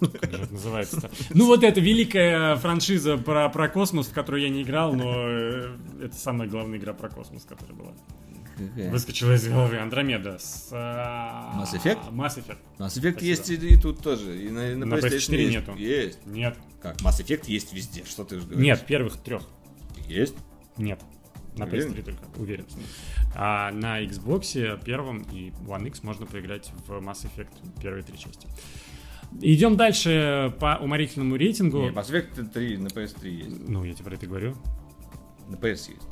[SPEAKER 1] как же это называется-то? Ну, вот эта великая франшиза про, про космос, в которую я не играл, но э, это самая главная игра про космос, которая была.
[SPEAKER 2] Какая?
[SPEAKER 1] Выскочила из головы Андромеда с... а,
[SPEAKER 2] Mass Effect?
[SPEAKER 1] Mass Effect.
[SPEAKER 2] Mass Effect
[SPEAKER 1] Спасибо.
[SPEAKER 2] есть и, и тут тоже. И на, на
[SPEAKER 1] На
[SPEAKER 2] PlayStation
[SPEAKER 1] PS4
[SPEAKER 2] есть.
[SPEAKER 1] нету.
[SPEAKER 2] Есть.
[SPEAKER 1] Нет.
[SPEAKER 2] Как? Mass Effect есть везде. Что ты говоришь?
[SPEAKER 1] Нет, первых трех.
[SPEAKER 2] Есть?
[SPEAKER 1] Нет. На
[SPEAKER 2] Уверен?
[SPEAKER 1] PS3 только, уверен. А на Xbox первом и One X можно поиграть в Mass Effect первые три части. Идем дальше по уморительному рейтингу.
[SPEAKER 2] Нет, Mass Effect 3 на PS3 есть.
[SPEAKER 1] Ну, я тебе про это говорю.
[SPEAKER 2] На PS есть.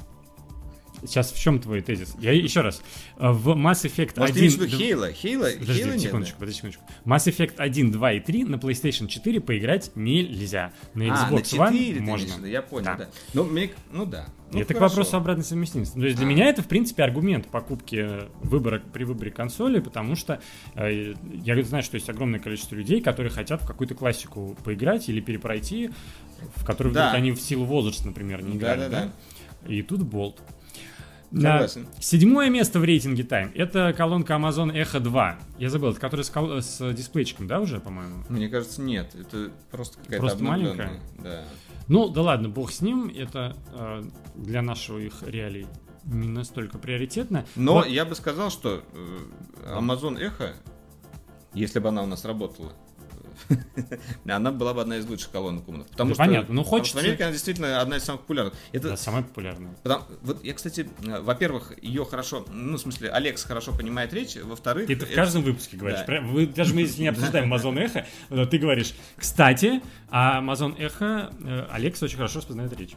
[SPEAKER 1] Сейчас в чем твой тезис? Я еще раз. Э, В Mass Effect
[SPEAKER 2] Может, ты
[SPEAKER 1] 1...
[SPEAKER 2] имеешь в виду
[SPEAKER 1] д-
[SPEAKER 2] Хейла? Хейла?
[SPEAKER 1] Подожди,
[SPEAKER 2] нет,
[SPEAKER 1] секундочку, подожди секундочку. Mass Effect 1, 2 и 3 на PlayStation 4 поиграть нельзя. На
[SPEAKER 2] А, на
[SPEAKER 1] Xbox
[SPEAKER 2] 4
[SPEAKER 1] One
[SPEAKER 2] ты имеешь
[SPEAKER 1] можно.
[SPEAKER 2] в виду, я понял,
[SPEAKER 1] Да.
[SPEAKER 2] да. Ну, мне, ну да. Ну,
[SPEAKER 1] это к
[SPEAKER 2] хорошо.
[SPEAKER 1] вопросу обратной совместимости. То есть для
[SPEAKER 2] А.
[SPEAKER 1] меня это, в принципе, аргумент покупки выбора при выборе консоли, потому что э, я знаю, что есть огромное количество людей, которые хотят в какую-то классику поиграть или перепройти, в которую
[SPEAKER 2] Да.
[SPEAKER 1] они в силу возраста, например, не играли.
[SPEAKER 2] Да-да-да.
[SPEAKER 1] да? И тут болт.
[SPEAKER 2] Согласен.
[SPEAKER 1] седьмое место в рейтинге Time это колонка Amazon Echo 2. Я забыл, это которая с, кол- с дисплейчиком, да, уже, по-моему?
[SPEAKER 2] Мне кажется, нет. Это просто какая-то
[SPEAKER 1] Просто маленькая?
[SPEAKER 2] Да.
[SPEAKER 1] Ну, да ладно, бог с ним, это э, для нашего их реалий не настолько приоритетно.
[SPEAKER 2] Но
[SPEAKER 1] Вот-
[SPEAKER 2] я бы сказал, что э, Amazon Echo, если бы она у нас работала, она была бы одна из лучших колонок умных. Потому
[SPEAKER 1] Да
[SPEAKER 2] что,
[SPEAKER 1] понятно, ну,
[SPEAKER 2] потому
[SPEAKER 1] хочется-
[SPEAKER 2] что в Америке она действительно одна из самых популярных. Это,
[SPEAKER 1] Да, самая популярная.
[SPEAKER 2] потому- вот я, кстати, во-первых, ее хорошо, ну, в смысле, Алекс хорошо понимает речь, во-вторых...
[SPEAKER 1] Ты это в каждом выпуске говоришь.
[SPEAKER 2] Да.
[SPEAKER 1] Прям- Вы, даже мы если не обсуждаем Amazon Echo, ты говоришь, кстати, а Amazon Echo э, Алекс очень хорошо распознает речь.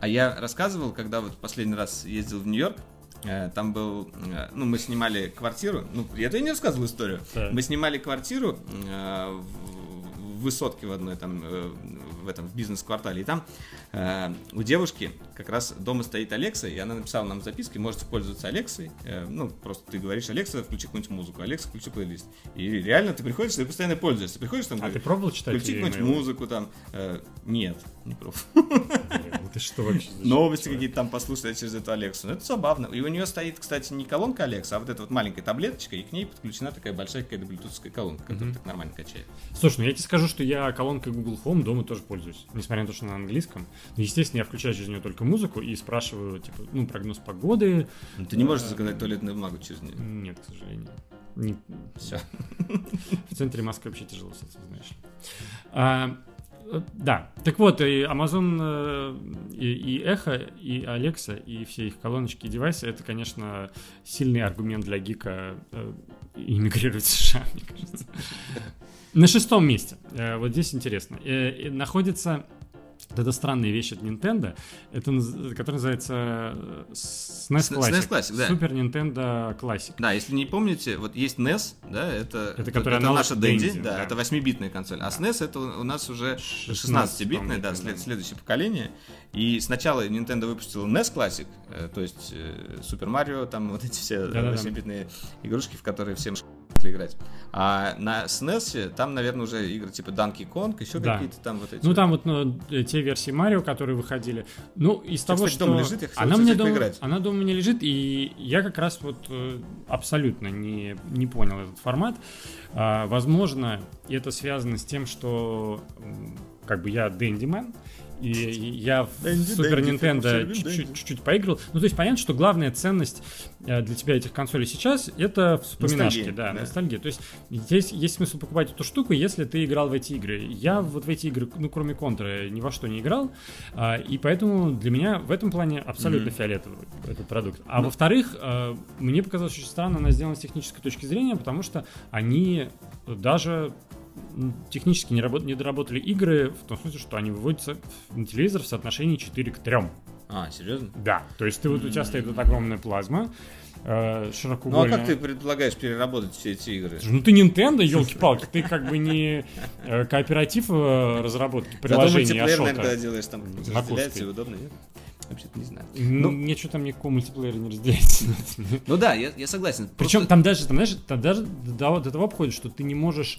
[SPEAKER 2] А я рассказывал, когда вот последний раз ездил в Нью-Йорк, э, там был, э, ну, мы снимали квартиру, ну, я тебе не рассказывал историю.
[SPEAKER 1] Так.
[SPEAKER 2] Мы снимали квартиру э, в высотке в одной там, э, в этом бизнес-квартале, и там э, у девушки как раз дома стоит Алекса, и она написала нам записки, можете пользоваться Алексой, э, ну, просто ты говоришь, Алекса, включи какую-нибудь музыку, Алекса, включи плейлист. И реально ты приходишь, ты постоянно пользуешься, ты приходишь там,
[SPEAKER 1] А ты
[SPEAKER 2] говоришь,
[SPEAKER 1] пробовал читать
[SPEAKER 2] включи какую-нибудь музыку там, Э, нет, не пробовал.
[SPEAKER 1] Ну Ты что вообще?
[SPEAKER 2] Новости какие-то там послушать через эту Алексу. Ну, это забавно. И у нее стоит, кстати, не колонка Алекса, а вот эта вот маленькая таблеточка, и к ней подключена такая большая какая-то блютусская колонка, которая так нормально качает.
[SPEAKER 1] Слушай, ну я тебе скажу, что я колонкой Google Home дома тоже пользуюсь, несмотря на то, что на английском. Но, естественно, я включаю через нее только музыку и спрашиваю, типа, ну, прогноз погоды.
[SPEAKER 2] Ну, ты не можешь заказать туалетную бумагу через нее.
[SPEAKER 1] Нет, к сожалению. Не-
[SPEAKER 2] Все.
[SPEAKER 1] В центре Москвы вообще тяжело с этим, знаешь. А, э, да, так вот, и Amazon э, и, и Echo, и Alexa, и все их колоночки и девайсы, это, конечно, сильный аргумент для гика э, иммигрировать в США, мне кажется. На шестом месте, э, вот здесь интересно, э, э, находится эта странная вещь от Nintendo, это, которая называется э, SNES
[SPEAKER 2] С-
[SPEAKER 1] Classic.
[SPEAKER 2] SNES Classic, да.
[SPEAKER 1] Super Nintendo Classic.
[SPEAKER 2] Да, если не помните, вот есть NES, да, это,
[SPEAKER 1] Это который аналог
[SPEAKER 2] наша Dendy, да,
[SPEAKER 1] да.
[SPEAKER 2] это 8-битная консоль. А SNES это у нас уже 16-битная, да, след- следующее поколение. И сначала Nintendo выпустила NES Classic, э, то есть э, Super Mario, там вот эти все
[SPEAKER 1] Да-да-да.
[SPEAKER 2] 8-битные игрушки, в которые всем играть. А на SNES там, наверное, уже игры типа Donkey Kong, еще
[SPEAKER 1] Да.
[SPEAKER 2] какие-то там вот эти.
[SPEAKER 1] Ну, там вот ну, э, те версии Марио, которые выходили. Ну, из того,
[SPEAKER 2] кстати,
[SPEAKER 1] что...
[SPEAKER 2] дома лежит, я хотел,
[SPEAKER 1] она, мне дома,
[SPEAKER 2] поиграть.
[SPEAKER 1] она дома не лежит, и я как раз вот э, абсолютно не, не понял этот формат. А, возможно, это связано с тем, что как бы я Дэндимен, И я в
[SPEAKER 2] Дэнди,
[SPEAKER 1] Супер
[SPEAKER 2] Дэнди.
[SPEAKER 1] чуть-чуть поиграл. Ну, то есть понятно, что главная ценность э, для тебя этих консолей сейчас это вспоминашки,
[SPEAKER 2] Ностальгия,
[SPEAKER 1] да,
[SPEAKER 2] да.
[SPEAKER 1] ностальгия. То есть здесь есть смысл покупать эту штуку, если ты играл в эти игры. Я вот в эти игры, ну, кроме контры, ни во что не играл, а, и поэтому для меня в этом плане абсолютно
[SPEAKER 2] Мгм.
[SPEAKER 1] фиолетовый этот продукт. А
[SPEAKER 2] Ну.
[SPEAKER 1] во-вторых, э, мне показалось очень странно она сделана с технической точки зрения, потому что они даже технически не, работ- не доработали игры в том смысле, что они выводятся на телевизор в соотношении 4 к 3.
[SPEAKER 2] А, серьезно?
[SPEAKER 1] Да, то есть ты вот у тебя стоит вот огромная плазма, э,
[SPEAKER 2] Ну а
[SPEAKER 1] широкоугольная.
[SPEAKER 2] как ты предполагаешь переработать все эти игры?
[SPEAKER 1] Ну ты Nintendo, елки-палки, ты как бы не э, кооператив э, разработки
[SPEAKER 2] Зато
[SPEAKER 1] приложения
[SPEAKER 2] мультиплеер иногда делаешь там разделяется и удобно, нет? Вообще-то не знаю.
[SPEAKER 1] Ну, ничего там никакого мультиплеера не разделяется.
[SPEAKER 2] Ну да, я, я согласен.
[SPEAKER 1] Причем
[SPEAKER 2] Просто-
[SPEAKER 1] там даже, там, знаешь, там даже до, до того обходит, что ты не можешь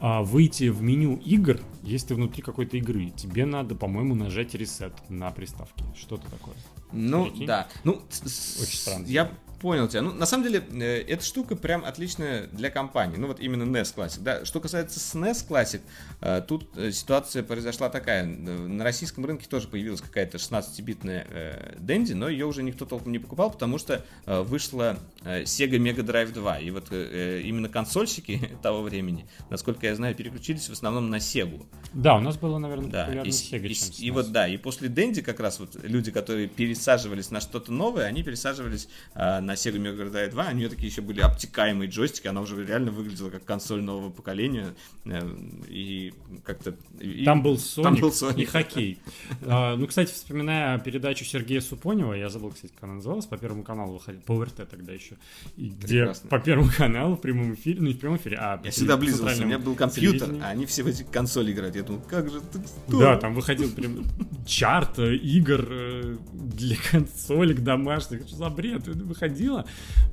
[SPEAKER 1] а, выйти в меню игр, если ты внутри какой-то игры. Тебе надо, по-моему, нажать ресет на приставке. Что-то такое.
[SPEAKER 2] Ну,
[SPEAKER 1] Прикинь?
[SPEAKER 2] да. Ну,
[SPEAKER 1] Очень странно.
[SPEAKER 2] Я понял тебя. Ну, на самом деле, э, эта штука прям отличная для компании. Ну, вот именно NES Classic. Да, что касается SNES Classic, э, тут э, ситуация произошла такая. Э, На российском рынке тоже появилась какая-то 16-битная э, Dendy, но ее уже никто толком не покупал, потому что э, вышла э, Sega Mega Drive 2. И вот э, э, именно консольщики того времени, насколько я знаю, переключились в основном на Sega.
[SPEAKER 1] Да, у нас было, наверное,
[SPEAKER 2] Да, и,
[SPEAKER 1] Sega,
[SPEAKER 2] и- и
[SPEAKER 1] SNES.
[SPEAKER 2] вот да, и после Дэнди как раз вот люди, которые пересаживались на что-то новое, они пересаживались а, на Sega Mega Drive 2, у нее такие еще были обтекаемые джойстики, она уже реально выглядела как консоль нового поколения, э, и как-то... и-
[SPEAKER 1] Там был Sonic,
[SPEAKER 2] Там был Sonic.
[SPEAKER 1] и хоккей. А, ну, кстати, вспоминая передачу Сергея Супонева, я забыл, кстати, как она называлась, по Первому каналу выходила, по ОРТ тогда еще, и где
[SPEAKER 2] Прекрасно.
[SPEAKER 1] по Первому каналу в прямом эфире, ну не в прямом эфире, а
[SPEAKER 2] Я всегда облизывался, у меня был компьютер, а они все в эти консоли играют. Я думал, как же ты
[SPEAKER 1] Да, там выходил прям чарт э, игр э, для консолек домашних. Что за бред? Это выходило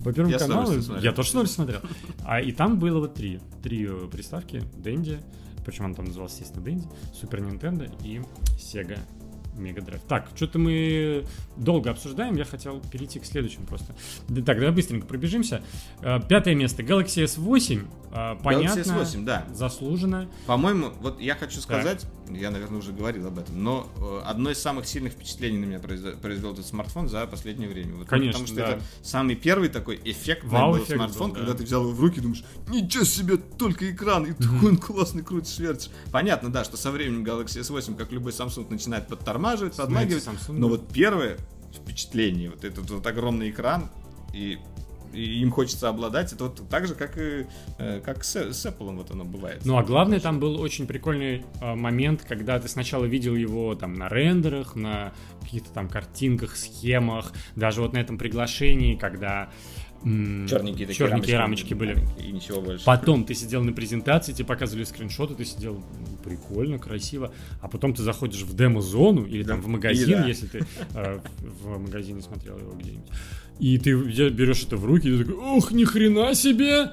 [SPEAKER 1] по Первому
[SPEAKER 2] Я
[SPEAKER 1] каналу. Я тоже с удовольствием смотрел. А и там было вот три. Три э, приставки. Дэнди. Причем он там назывался, естественно, Дэнди. Супер Nintendo и Sega Mega Drive. Так, что-то мы долго обсуждаем, я хотел перейти к следующему просто. Так, давай быстренько пробежимся. Э, Пятое место. Galaxy S8. Э, Понятно.
[SPEAKER 2] Galaxy S8, да.
[SPEAKER 1] Заслуженно.
[SPEAKER 2] По-моему, вот я хочу сказать, я, наверное, уже говорил об этом, но э, одно из самых сильных впечатлений на меня произвел, произвел этот смартфон за последнее время. Вот,
[SPEAKER 1] Конечно,
[SPEAKER 2] Потому что
[SPEAKER 1] да.
[SPEAKER 2] это самый первый такой эффектный
[SPEAKER 1] Вау
[SPEAKER 2] был
[SPEAKER 1] эффект
[SPEAKER 2] смартфон,
[SPEAKER 1] был, да.
[SPEAKER 2] когда ты взял его в руки и думаешь, ничего себе, только экран, и такой он классный, крутишь, вертишь. Понятно, да, что со временем Galaxy S8, как любой Samsung, начинает подтормаживать, подмагивать, но вот первое впечатление, вот этот вот огромный экран, и и им хочется обладать, это вот так же, как и э, как с, с Apple вот оно бывает.
[SPEAKER 1] Ну а главное, там был очень прикольный э, момент, когда ты сначала видел его там на рендерах, на каких-то там картинках, схемах, даже вот на этом приглашении, когда
[SPEAKER 2] Черненькие такие
[SPEAKER 1] черненькие рамочки, были.
[SPEAKER 2] маленькие, И ничего больше.
[SPEAKER 1] Потом ты сидел на презентации, тебе показывали скриншоты, ты сидел ну, прикольно, красиво, а потом ты заходишь в демо-зону или там
[SPEAKER 2] Да.
[SPEAKER 1] в магазин,
[SPEAKER 2] И да.
[SPEAKER 1] если ты э, в магазине смотрел его где-нибудь. И ты берешь это в руки, и ты такой, ух, ни хрена себе!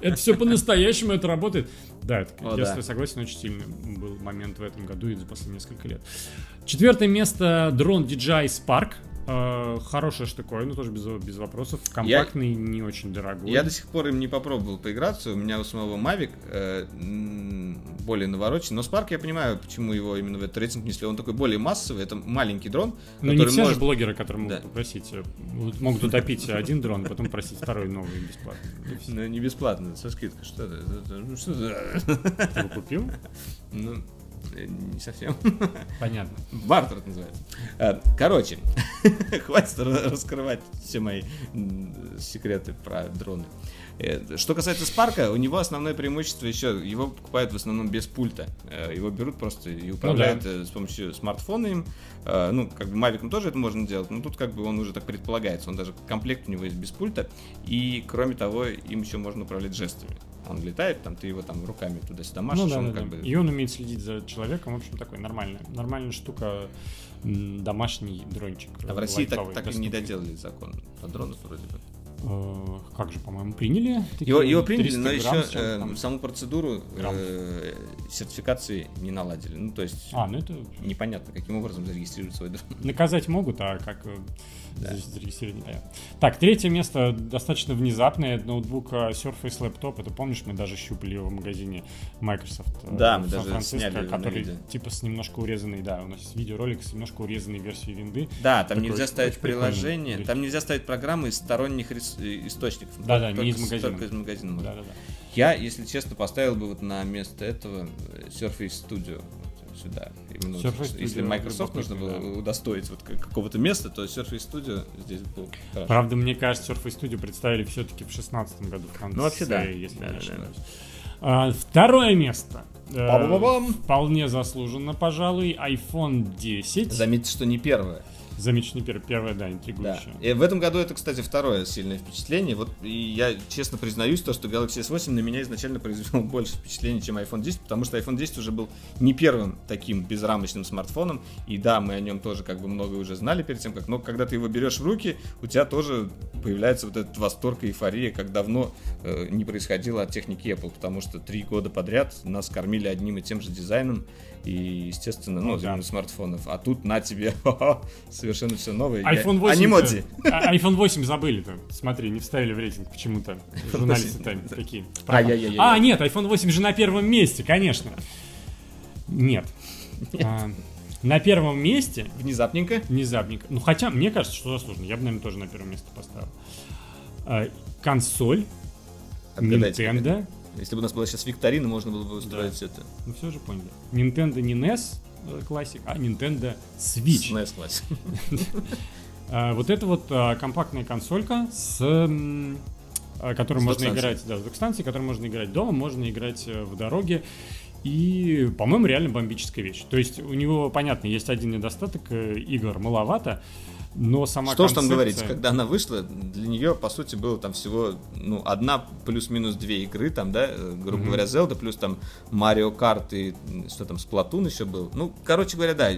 [SPEAKER 1] Это все по-настоящему, это работает. Да, это,
[SPEAKER 2] О,
[SPEAKER 1] я
[SPEAKER 2] да.
[SPEAKER 1] с тобой согласен, очень сильный был момент в этом году и за последние несколько лет. Четвертое место дрон DJI Spark. Э, хорошая штуковина, тоже без, без вопросов. Компактный, не очень дорогой.
[SPEAKER 2] Я до сих пор им не попробовал поиграться. У меня у самого Mavic э, более навороченный. Но Spark я понимаю, почему его именно в этот рейтинг внесли. Он такой более массовый. Это маленький дрон.
[SPEAKER 1] Ну, не все
[SPEAKER 2] может-
[SPEAKER 1] же блогеры, которые могут
[SPEAKER 2] Да.
[SPEAKER 1] попросить, э, могут утопить один дрон, а потом просить второй новый бесплатно. Всё.
[SPEAKER 2] Ну, не бесплатно, со скидкой. Что это- ну, что?
[SPEAKER 1] Ты его купил?
[SPEAKER 2] Ну, не совсем.
[SPEAKER 1] Понятно.
[SPEAKER 2] Бартер это называется. Э, Короче, хватит ра- раскрывать все мои секреты про дроны. Э, Что касается Спарка, у него основное преимущество еще, его покупают в основном без пульта. Э, Его берут просто и управляют э, с помощью смартфона им. Ну, как бы Мавиком тоже это можно делать, но тут как бы он уже так предполагается. Он даже комплект у него есть без пульта. И кроме того, им еще можно управлять жестами. Он летает, там ты его там руками туда-сюда машешь,
[SPEAKER 1] ну да,
[SPEAKER 2] он
[SPEAKER 1] да,
[SPEAKER 2] как
[SPEAKER 1] да.
[SPEAKER 2] бы...
[SPEAKER 1] И он умеет следить за человеком, в общем, такой нормальный, нормальная штука, домашний дрончик.
[SPEAKER 2] А в России так, так и не доделали закон о дронах вроде бы.
[SPEAKER 1] Э, Как же, по-моему, приняли?
[SPEAKER 2] Его, его приняли,
[SPEAKER 1] 300
[SPEAKER 2] но еще
[SPEAKER 1] чем-то там.
[SPEAKER 2] э, саму процедуру э, сертификации не наладили. Ну, то есть
[SPEAKER 1] А, ну это
[SPEAKER 2] непонятно, каким образом зарегистрировать свой дрон.
[SPEAKER 1] наказать могут, а как э, зарегистрировать непонятно. Так, третье место достаточно внезапное. Ноутбук э, Surface Laptop. Это помнишь, мы даже щупали его в магазине Microsoft э,
[SPEAKER 2] Да, мы даже сняли
[SPEAKER 1] который типа с немножко урезанной, да, у нас есть видеоролик с немножко урезанной версией винды.
[SPEAKER 2] Да, там
[SPEAKER 1] Такой
[SPEAKER 2] нельзя ставить приложение, там нельзя ставить программы из сторонних рес- э, источников.
[SPEAKER 1] Да-да, не
[SPEAKER 2] Только
[SPEAKER 1] из магазина.
[SPEAKER 2] Только из магазина. можно.
[SPEAKER 1] Да-да-да.
[SPEAKER 2] Я, если честно, поставил бы вот на место этого э, Surface Studio вот сюда. Именно вот,
[SPEAKER 1] Surface
[SPEAKER 2] если
[SPEAKER 1] Studio
[SPEAKER 2] Microsoft нужно было
[SPEAKER 1] да.
[SPEAKER 2] удостоить вот какого-то места, то Surface Studio здесь был хорошо.
[SPEAKER 1] Правда, мне кажется, Surface Studio представили все-таки в 16 году в конце,
[SPEAKER 2] Ну, вообще, да.
[SPEAKER 1] если
[SPEAKER 2] Да,
[SPEAKER 1] не
[SPEAKER 2] да.
[SPEAKER 1] А, Второе место. Э,
[SPEAKER 2] Ба-ба-ба-бам!
[SPEAKER 1] Вполне заслуженно, пожалуй, iPhone 10.
[SPEAKER 2] Заметьте, что не первое.
[SPEAKER 1] Не пер- первое, да,
[SPEAKER 2] Да.
[SPEAKER 1] интригующее.
[SPEAKER 2] И в этом году это, кстати, второе сильное впечатление. Вот и я честно признаюсь, то, что Galaxy S8 на меня изначально произвел больше впечатлений, чем iPhone 10, потому что iPhone 10 уже был не первым таким безрамочным смартфоном. И да, мы о нем тоже как бы много уже знали перед тем, как. Но когда ты его берешь в руки, у тебя тоже появляется вот этот восторг и эйфория, как давно э, не происходило от техники Apple, потому что три года подряд нас кормили одним и тем же дизайном. И, естественно, ну,
[SPEAKER 1] Ну да.
[SPEAKER 2] смартфонов. А тут на тебе совершенно все новое.
[SPEAKER 1] IPhone 8.
[SPEAKER 2] Анимоди.
[SPEAKER 1] А, iPhone 8 забыли-то. Смотри, не вставили в рейтинг почему-то. Журналисты там такие.
[SPEAKER 2] Ай-яй-яй-яй.
[SPEAKER 1] А, нет, iPhone 8 же на первом месте, конечно. Нет. А, на первом месте
[SPEAKER 2] Внезапненько.
[SPEAKER 1] внезапненько. Ну, хотя, мне кажется, что заслуженно. Я бы, наверное, тоже на первое место поставил. А, консоль
[SPEAKER 2] Отгадайте,
[SPEAKER 1] Nintendo.
[SPEAKER 2] Если бы у нас была сейчас викторина, можно было бы устроить это.
[SPEAKER 1] Ну, все же поняли. Nintendo не NES Classic, а Nintendo Switch.
[SPEAKER 2] SNES класс.
[SPEAKER 1] А, вот это вот а, компактная консолька с а, которой
[SPEAKER 2] С
[SPEAKER 1] можно играть, да, с док-станцией, которой можно играть дома, можно играть э, в дороге. И, по-моему, реально бомбическая вещь. То есть у него, понятно, есть один недостаток, э, игр маловато, но сама
[SPEAKER 2] Что ж там
[SPEAKER 1] концепция-
[SPEAKER 2] говорить, когда она вышла, для нее, по сути, было там всего, ну, одна плюс-минус две игры, там, да, э, грубо
[SPEAKER 1] Мгм.
[SPEAKER 2] говоря, Zelda, плюс там Марио Карт и что там, Splatoon еще был. Ну, короче говоря, да,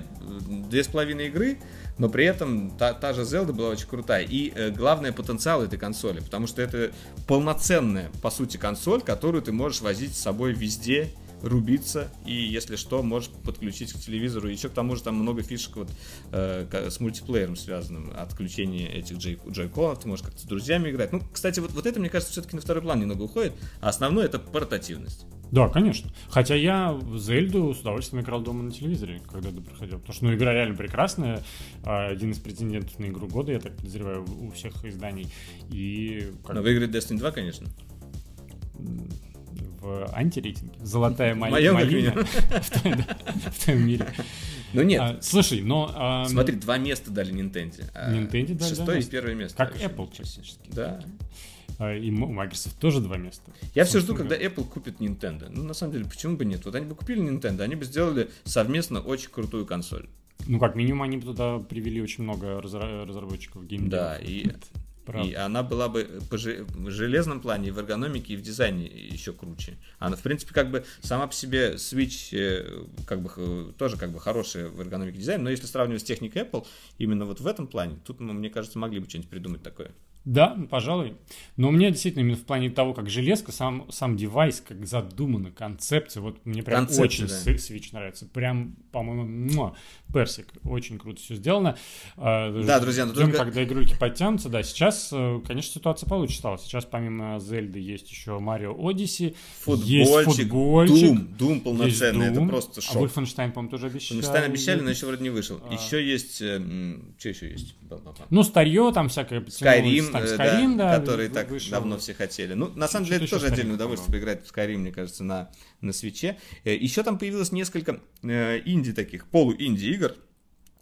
[SPEAKER 2] две с половиной игры, но при этом та, та же Zelda была очень крутая. И э, главное потенциал этой консоли, потому что это полноценная, по сути, консоль, которую ты можешь возить с собой везде, рубиться, и если что, можешь подключить к телевизору. Еще к тому же там много фишек вот, э, с мультиплеером связанным, отключение этих джей- джойконов, ты можешь как-то с друзьями играть. Ну, кстати, вот, вот это, мне кажется, все-таки на второй план немного уходит, а основное это портативность.
[SPEAKER 1] Да, конечно. Хотя я в Зельду с удовольствием играл дома на телевизоре, когда это проходил. Потому что ну, игра реально прекрасная. А, Один из претендентов на игру года, я так подозреваю, у всех изданий. И как
[SPEAKER 2] Но выиграет Destiny 2, конечно.
[SPEAKER 1] В антирейтинге. Золотая малина в твоем- мире.
[SPEAKER 2] Ну нет,
[SPEAKER 1] А, Слушай, но... ам,
[SPEAKER 2] смотри, два места дали Nintendo. а
[SPEAKER 1] Nintendo дали
[SPEAKER 2] Шестое и первое место.
[SPEAKER 1] Как Apple практически.
[SPEAKER 2] Да.
[SPEAKER 1] а, И Microsoft тоже два места.
[SPEAKER 2] Я все жду, когда Apple купит Nintendo. Ну, на самом деле, почему бы нет? Вот они бы купили Nintendo, они бы сделали совместно очень крутую консоль.
[SPEAKER 1] Ну, как минимум, они бы туда привели очень много разра- разработчиков геймдев.
[SPEAKER 2] Да, и,
[SPEAKER 1] Правда.
[SPEAKER 2] и она была бы по же- в железном плане, и в эргономике, и в дизайне еще круче. Она, в принципе, как бы сама по себе Switch э, как бы тоже как бы хорошая в эргономике дизайн, но если сравнивать с техникой Apple, именно вот в этом плане, тут, ну, мне кажется, могли бы что-нибудь придумать такое.
[SPEAKER 1] Да, ну, пожалуй. Но у меня действительно именно в плане того, как железка, сам, сам девайс, как задумана, концепция, вот мне прям
[SPEAKER 2] Концепция,
[SPEAKER 1] очень
[SPEAKER 2] да.
[SPEAKER 1] Switch нравится. Прям, по-моему, персик. Очень круто все сделано. А,
[SPEAKER 2] Да, друзья, но
[SPEAKER 1] ждем,
[SPEAKER 2] только-
[SPEAKER 1] когда игрульки подтянутся. Да, сейчас, э, конечно, ситуация получше стала. Сейчас помимо Зельды есть еще Марио Одиссе. Есть
[SPEAKER 2] Футбольчик,
[SPEAKER 1] футбольчик.
[SPEAKER 2] Doom, полноценный, это
[SPEAKER 1] Doom.
[SPEAKER 2] просто
[SPEAKER 1] А
[SPEAKER 2] шок.
[SPEAKER 1] Wolfenstein, по-моему, тоже обещали.
[SPEAKER 2] Wolfenstein обещали, но еще вроде не вышел.
[SPEAKER 1] А.
[SPEAKER 2] Еще есть... э, Что еще есть?
[SPEAKER 1] Ну, старье там всякое.
[SPEAKER 2] Skyrim,
[SPEAKER 1] потянулось. Так,
[SPEAKER 2] э,
[SPEAKER 1] Skyrim,
[SPEAKER 2] да,
[SPEAKER 1] да,
[SPEAKER 2] который так
[SPEAKER 1] вышел.
[SPEAKER 2] давно все хотели. Ну, на самом деле, это тоже
[SPEAKER 1] Skyrim
[SPEAKER 2] отдельное удовольствие поиграть в Skyrim, мне кажется, на, на свече. Еще там появилось несколько э, инди таких, полу-инди игр.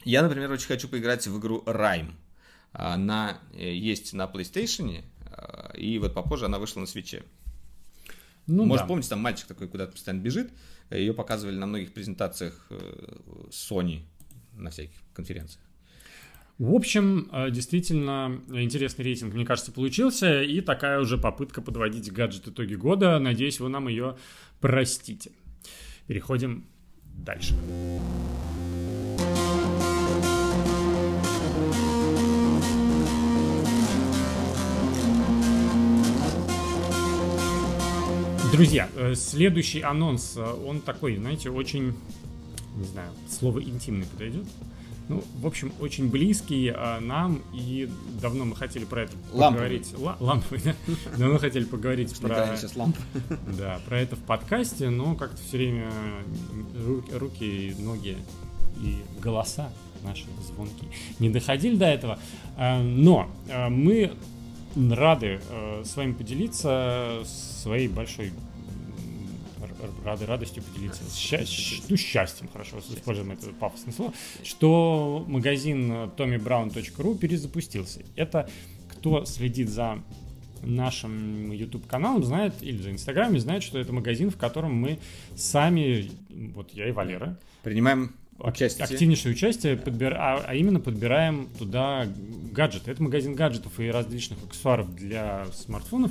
[SPEAKER 2] Я, например, очень хочу поиграть в игру Rime. Она э, есть на PlayStation, э, и вот попозже она вышла на свече.
[SPEAKER 1] Ну,
[SPEAKER 2] Может,
[SPEAKER 1] да.
[SPEAKER 2] помните, там мальчик такой куда-то постоянно бежит. Ее показывали на многих презентациях э, Sony на всяких конференциях.
[SPEAKER 1] В общем, э, действительно интересный рейтинг, мне кажется, получился. И такая уже попытка подводить гаджет итоги года. Надеюсь, вы нам ее простите. Переходим дальше. Друзья, э, следующий анонс, э, он такой, знаете, очень, не знаю, слово интимный подойдет. Ну, в общем, очень близкий э, нам, и давно мы хотели про это
[SPEAKER 2] Ламповый.
[SPEAKER 1] поговорить. Ла- ламповый, да? Давно хотели поговорить про,
[SPEAKER 2] сейчас лампа.
[SPEAKER 1] да, про это в подкасте, но как-то все время ру- руки, ноги и голоса наши звонкие не доходили до этого. А, Но а, мы рады э, с вами поделиться своей большой рады радостью поделиться Ща- ну, счастьем, хорошо, используем это пафосное слово, что магазин э, tommybrown.ru перезапустился. Это кто следит за нашим YouTube каналом знает или за Инстаграме знает, что это магазин, в котором мы сами, вот я и Валера,
[SPEAKER 2] Принимаем участие.
[SPEAKER 1] активнейшее участие, подбир- а, а именно подбираем туда гаджеты. Это магазин гаджетов и различных аксессуаров для смартфонов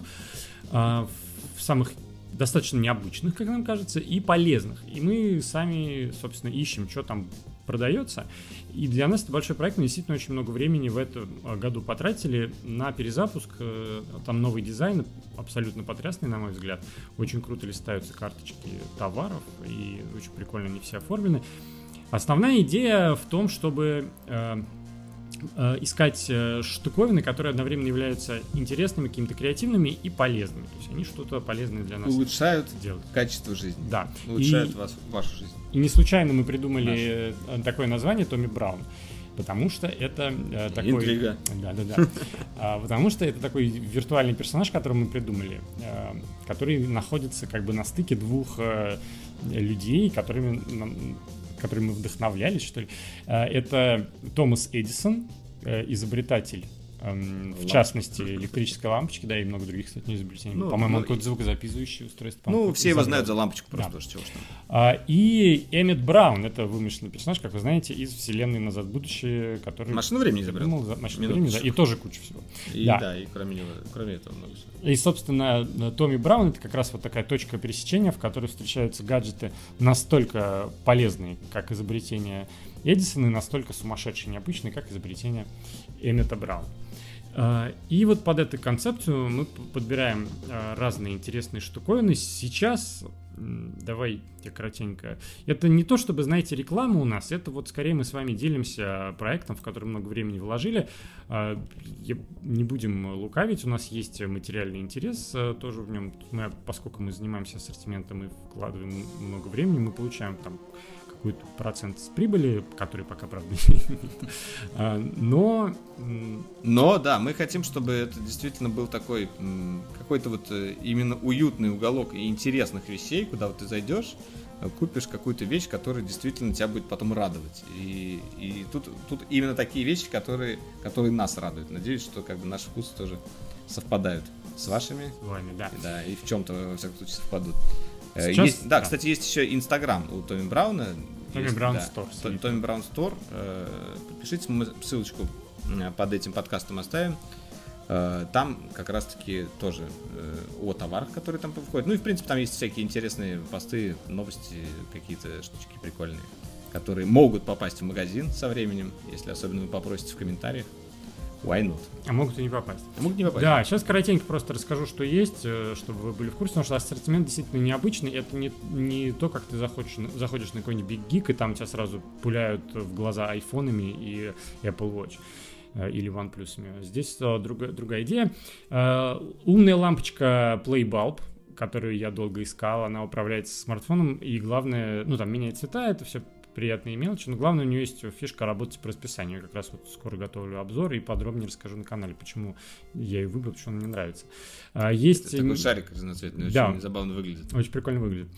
[SPEAKER 1] а, в самых достаточно необычных, как нам кажется, и полезных. И мы сами, собственно, ищем, что там продается. И для нас это большой проект. Мы действительно очень много времени в этом а, году потратили на перезапуск. Э, Там новый дизайн, абсолютно потрясный, на мой взгляд. Очень круто листаются карточки товаров, и очень прикольно они все оформлены. Основная идея в том, чтобы э, искать э, штуковины, которые одновременно являются интересными, какими-то креативными и полезными. То есть они что-то полезное для нас
[SPEAKER 2] Улучшают
[SPEAKER 1] делают.
[SPEAKER 2] качество жизни.
[SPEAKER 1] Да.
[SPEAKER 2] Улучшают
[SPEAKER 1] И,
[SPEAKER 2] вас, вашу жизнь.
[SPEAKER 1] и не случайно мы придумали э, такое название Томми Браун. Потому что это э, такой...
[SPEAKER 2] Интрига.
[SPEAKER 1] Да, да, да. А, Потому что это такой виртуальный персонаж, который мы придумали, э, который находится как бы на стыке двух э, людей, которыми, нам- которыми мы вдохновлялись, что ли. Э, Это Томас Эдисон, э, изобретатель эм, в частности, электрической лампочки, да, и много других, кстати, изобретений.
[SPEAKER 2] Ну,
[SPEAKER 1] По-моему,
[SPEAKER 2] ну,
[SPEAKER 1] он какое-то звукозаписывающее устройство.
[SPEAKER 2] Ну, все его знают за лампочку просто,
[SPEAKER 1] Да.
[SPEAKER 2] чего там.
[SPEAKER 1] А, И Эммет Браун, это вымышленный персонаж, как вы знаете, из вселенной «Назад в будущее», который...
[SPEAKER 2] Машину времени изобрел.
[SPEAKER 1] придумал за- машину времени, да, и тоже куча всего.
[SPEAKER 2] И
[SPEAKER 1] Да.
[SPEAKER 2] да. и кроме него, кроме этого много всего.
[SPEAKER 1] И, собственно, Томми Браун это как раз вот такая точка пересечения, в которой встречаются гаджеты настолько полезные, как изобретение Эдисона, и настолько сумасшедшие, необычные, как изобретение Эммета Брауна. А, И вот под эту концепцию мы подбираем а, разные интересные штуковины. Сейчас, давай я коротенько. Это не то, чтобы, знаете, реклама у нас, это вот скорее мы с вами делимся проектом, в который много времени вложили. А, Не будем лукавить, у нас есть материальный интерес тоже в нем. Мы, поскольку мы занимаемся ассортиментом и вкладываем много времени, мы получаем там какой-то процент с прибыли, который пока, правда, не А, Но
[SPEAKER 2] Но да, мы хотим, чтобы это действительно был такой какой-то вот э, именно уютный уголок и интересных вещей, куда вот ты зайдешь, э, купишь какую-то вещь, которая действительно тебя будет потом радовать. И, и тут, тут именно такие вещи, которые, которые нас радуют. Надеюсь, что как бы наши вкусы тоже совпадают с вашими.
[SPEAKER 1] с вами, да.
[SPEAKER 2] Да, и в чем-то, во всяком случае, совпадут. Э,
[SPEAKER 1] Сейчас-
[SPEAKER 2] есть- да,
[SPEAKER 1] да.
[SPEAKER 2] кстати, есть еще Инстаграм у Томми Брауна.
[SPEAKER 1] Томми Браун Стор.
[SPEAKER 2] Томми Браун Стор. Подпишитесь, мы ссылочку э, под этим подкастом оставим. Э, Там как раз-таки тоже э, о товарах, которые там выходят. Ну и, в принципе, там есть всякие интересные посты, новости, какие-то штучки прикольные, которые могут попасть в магазин со временем, если особенно вы попросите в комментариях. Why not?
[SPEAKER 1] А могут и не попасть.
[SPEAKER 2] А могут не попасть.
[SPEAKER 1] Да, сейчас коротенько просто расскажу, что есть, э, чтобы вы были в курсе, потому что ассортимент действительно необычный. Это не, не то, как ты заходишь, заходишь на какой-нибудь Big Geek, и там тебя сразу пуляют в глаза айфонами и Apple Watch э, или OnePlus. Здесь э, другая, другая идея. Умная лампочка Playbulb, которую я долго искал, она управляется смартфоном, и главное, ну там меняет цвета, это все приятные мелочи, но главное у нее есть фишка работать по расписанию. Я как раз вот скоро готовлю обзор и подробнее расскажу на канале, почему я ее выбрал, почему она мне нравится. А, Есть...
[SPEAKER 2] Такой
[SPEAKER 1] м,
[SPEAKER 2] шарик разноцветный,
[SPEAKER 1] Да.
[SPEAKER 2] очень забавно выглядит.
[SPEAKER 1] очень прикольно выглядит.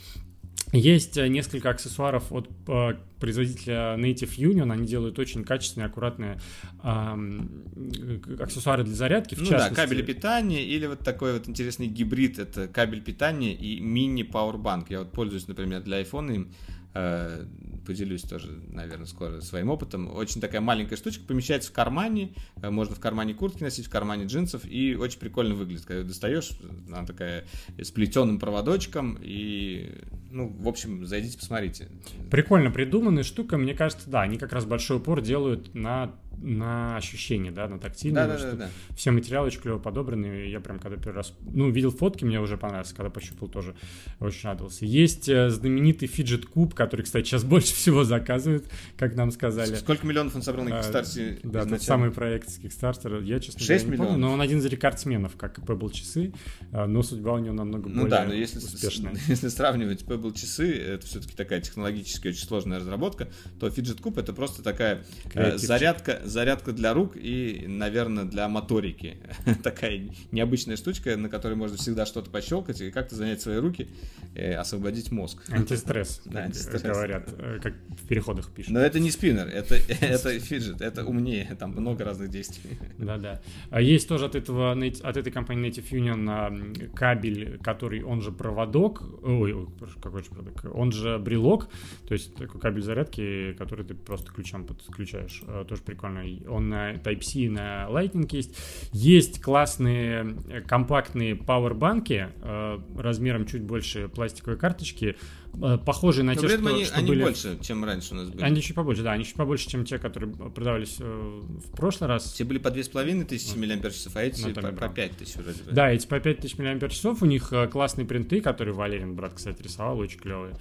[SPEAKER 1] Есть э, несколько аксессуаров от э, производителя Native Union. Они делают очень качественные, аккуратные ам, э, аксессуары для зарядки. В
[SPEAKER 2] ну
[SPEAKER 1] частности,
[SPEAKER 2] да, кабели питания или вот такой вот интересный гибрид. Это кабель питания и мини-пауэрбанк. Я вот пользуюсь, например, для iPhone им. э, Поделюсь тоже, наверное, скоро своим опытом. Очень такая маленькая штучка, помещается в кармане. э, Можно в кармане куртки носить, в кармане джинсов. И очень прикольно выглядит. Когда достаешь, она такая с плетеным проводочком. И, ну, в общем, зайдите, посмотрите.
[SPEAKER 1] Прикольно придуманная штука, мне кажется, да, они как раз большой упор делают на на ощущение, да, на тактильное.
[SPEAKER 2] Да, да, да,
[SPEAKER 1] что
[SPEAKER 2] да.
[SPEAKER 1] Все материалы очень клево подобраны. Я прям когда первый раз, ну, видел фотки, мне уже понравилось, когда пощупал тоже очень радовался. Есть э, знаменитый фиджет куб, который, кстати, сейчас больше всего заказывают, как нам сказали.
[SPEAKER 2] Сколько миллионов он собрал на
[SPEAKER 1] А,
[SPEAKER 2] Кикстарте?
[SPEAKER 1] Да, тот самый проект с Kickstarter. Я, честно говоря, не помню,
[SPEAKER 2] миллионов?
[SPEAKER 1] но он один из рекордсменов, как и Pebble часы, а, но судьба у него намного
[SPEAKER 2] Ну
[SPEAKER 1] более
[SPEAKER 2] да, но если, с-
[SPEAKER 1] успешная.
[SPEAKER 2] если сравнивать Pebble часы, это все-таки такая технологически очень сложная разработка, то Fidget Cube это просто такая э,
[SPEAKER 1] Креативчик.
[SPEAKER 2] зарядка, зарядка для рук и, наверное, для моторики. такая необычная штучка, на которой можно всегда что-то пощелкать и как-то занять свои руки, э, освободить мозг.
[SPEAKER 1] Антистресс,
[SPEAKER 2] Да, антистресс.
[SPEAKER 1] говорят, э, как в переходах пишут.
[SPEAKER 2] Но это не спиннер, это, это фиджет, это умнее, там много разных действий.
[SPEAKER 1] Да-да. А Есть тоже от, этого, от этой компании Native Union а, кабель, который, он же проводок, ой, какой же проводок, он же брелок, то есть такой кабель зарядки, который ты просто ключом подключаешь, А, тоже прикольно. Он на Type-C на Lightning есть. Есть классные э, компактные пауэрбанки э, размером чуть больше пластиковой карточки, э, похожие на
[SPEAKER 2] Но
[SPEAKER 1] те, что,
[SPEAKER 2] они,
[SPEAKER 1] что
[SPEAKER 2] они
[SPEAKER 1] были...
[SPEAKER 2] больше, чем раньше у нас были.
[SPEAKER 1] Они чуть побольше, да, они чуть побольше, чем те, которые продавались э, в прошлый раз.
[SPEAKER 2] Те были по 2500 мАч, а эти
[SPEAKER 1] Ну,
[SPEAKER 2] по, по
[SPEAKER 1] Браун.
[SPEAKER 2] 5000 вроде бы.
[SPEAKER 1] Да, эти по 5000 мАч, у них классные принты, которые Валерин, брат, кстати, рисовал, очень клевые.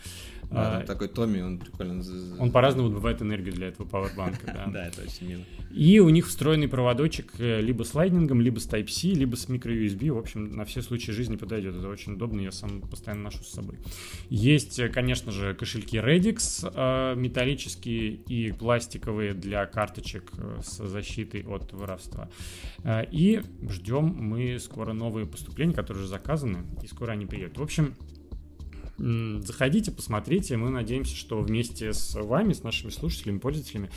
[SPEAKER 2] Да,
[SPEAKER 1] А,
[SPEAKER 2] такой Томми, он прикольно...
[SPEAKER 1] Он по-разному добывает энергию для этого пауэрбанка, да.
[SPEAKER 2] Да, это очень мило.
[SPEAKER 1] И у них встроенный проводочек э, либо с лайтнингом, либо с Type-C, либо с micro-USB. В общем, на все случаи жизни подойдет. Это очень удобно, я сам постоянно ношу с собой. Есть, э, конечно же, кошельки Redix э, металлические и пластиковые для карточек с защитой от воровства. И ждем мы скоро новые поступления, которые уже заказаны, и скоро они приедут. В общем, Заходите, посмотрите. Мы надеемся, что вместе с вами, с нашими слушателями, пользователями,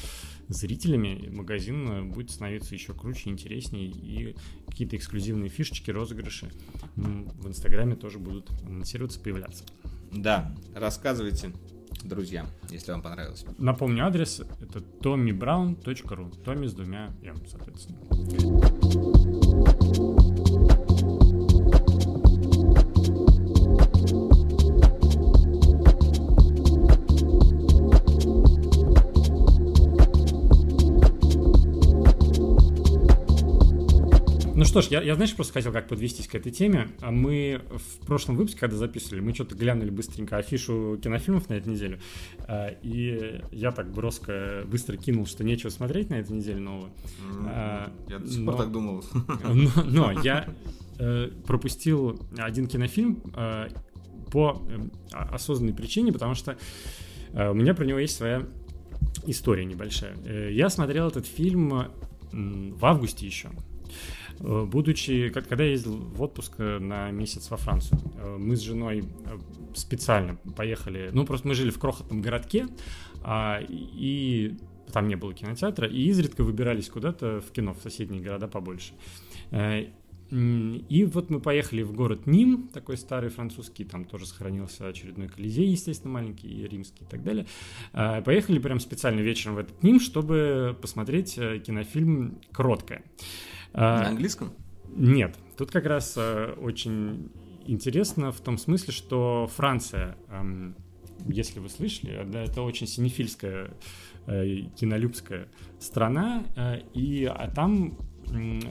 [SPEAKER 1] зрителями магазин э, будет становиться еще круче, интереснее. И какие-то эксклюзивные фишечки, розыгрыши в Инстаграме тоже будут анонсироваться, появляться.
[SPEAKER 2] Да, рассказывайте друзьям, если вам понравилось.
[SPEAKER 1] Напомню адрес. Это tommybrown.ru. Томми с двумя М, соответственно. Что ж, я, я, знаешь, просто хотел как подвестись к этой теме. А Мы в прошлом выпуске, когда записывали, мы что-то глянули быстренько афишу кинофильмов на этой неделе. А, И я так броско быстро кинул, что нечего смотреть на этой неделе нового. А,
[SPEAKER 2] Я до сих пор так думал.
[SPEAKER 1] Но, но я э, пропустил один кинофильм э, по э, о- осознанной причине, потому что э, у меня про него есть своя история небольшая. Я смотрел этот фильм в августе еще. Э, Будучи, когда я ездил в отпуск э, на месяц во Францию, э, мы с женой специально поехали, ну просто мы жили в крохотном городке, а, и там не было кинотеатра, и изредка выбирались куда-то в кино, в соседние города побольше. И вот мы поехали в город Ним, такой старый французский, там тоже сохранился очередной Колизей, естественно, маленький, и римский и так далее. Поехали прям специально вечером в этот Ним, чтобы посмотреть кинофильм «Кроткая». Э,
[SPEAKER 2] На английском?
[SPEAKER 1] нет, тут как раз э, очень интересно в том смысле, что Франция, эм, если вы слышали, да, это очень синефильская, э, кинолюбская страна, э, и а там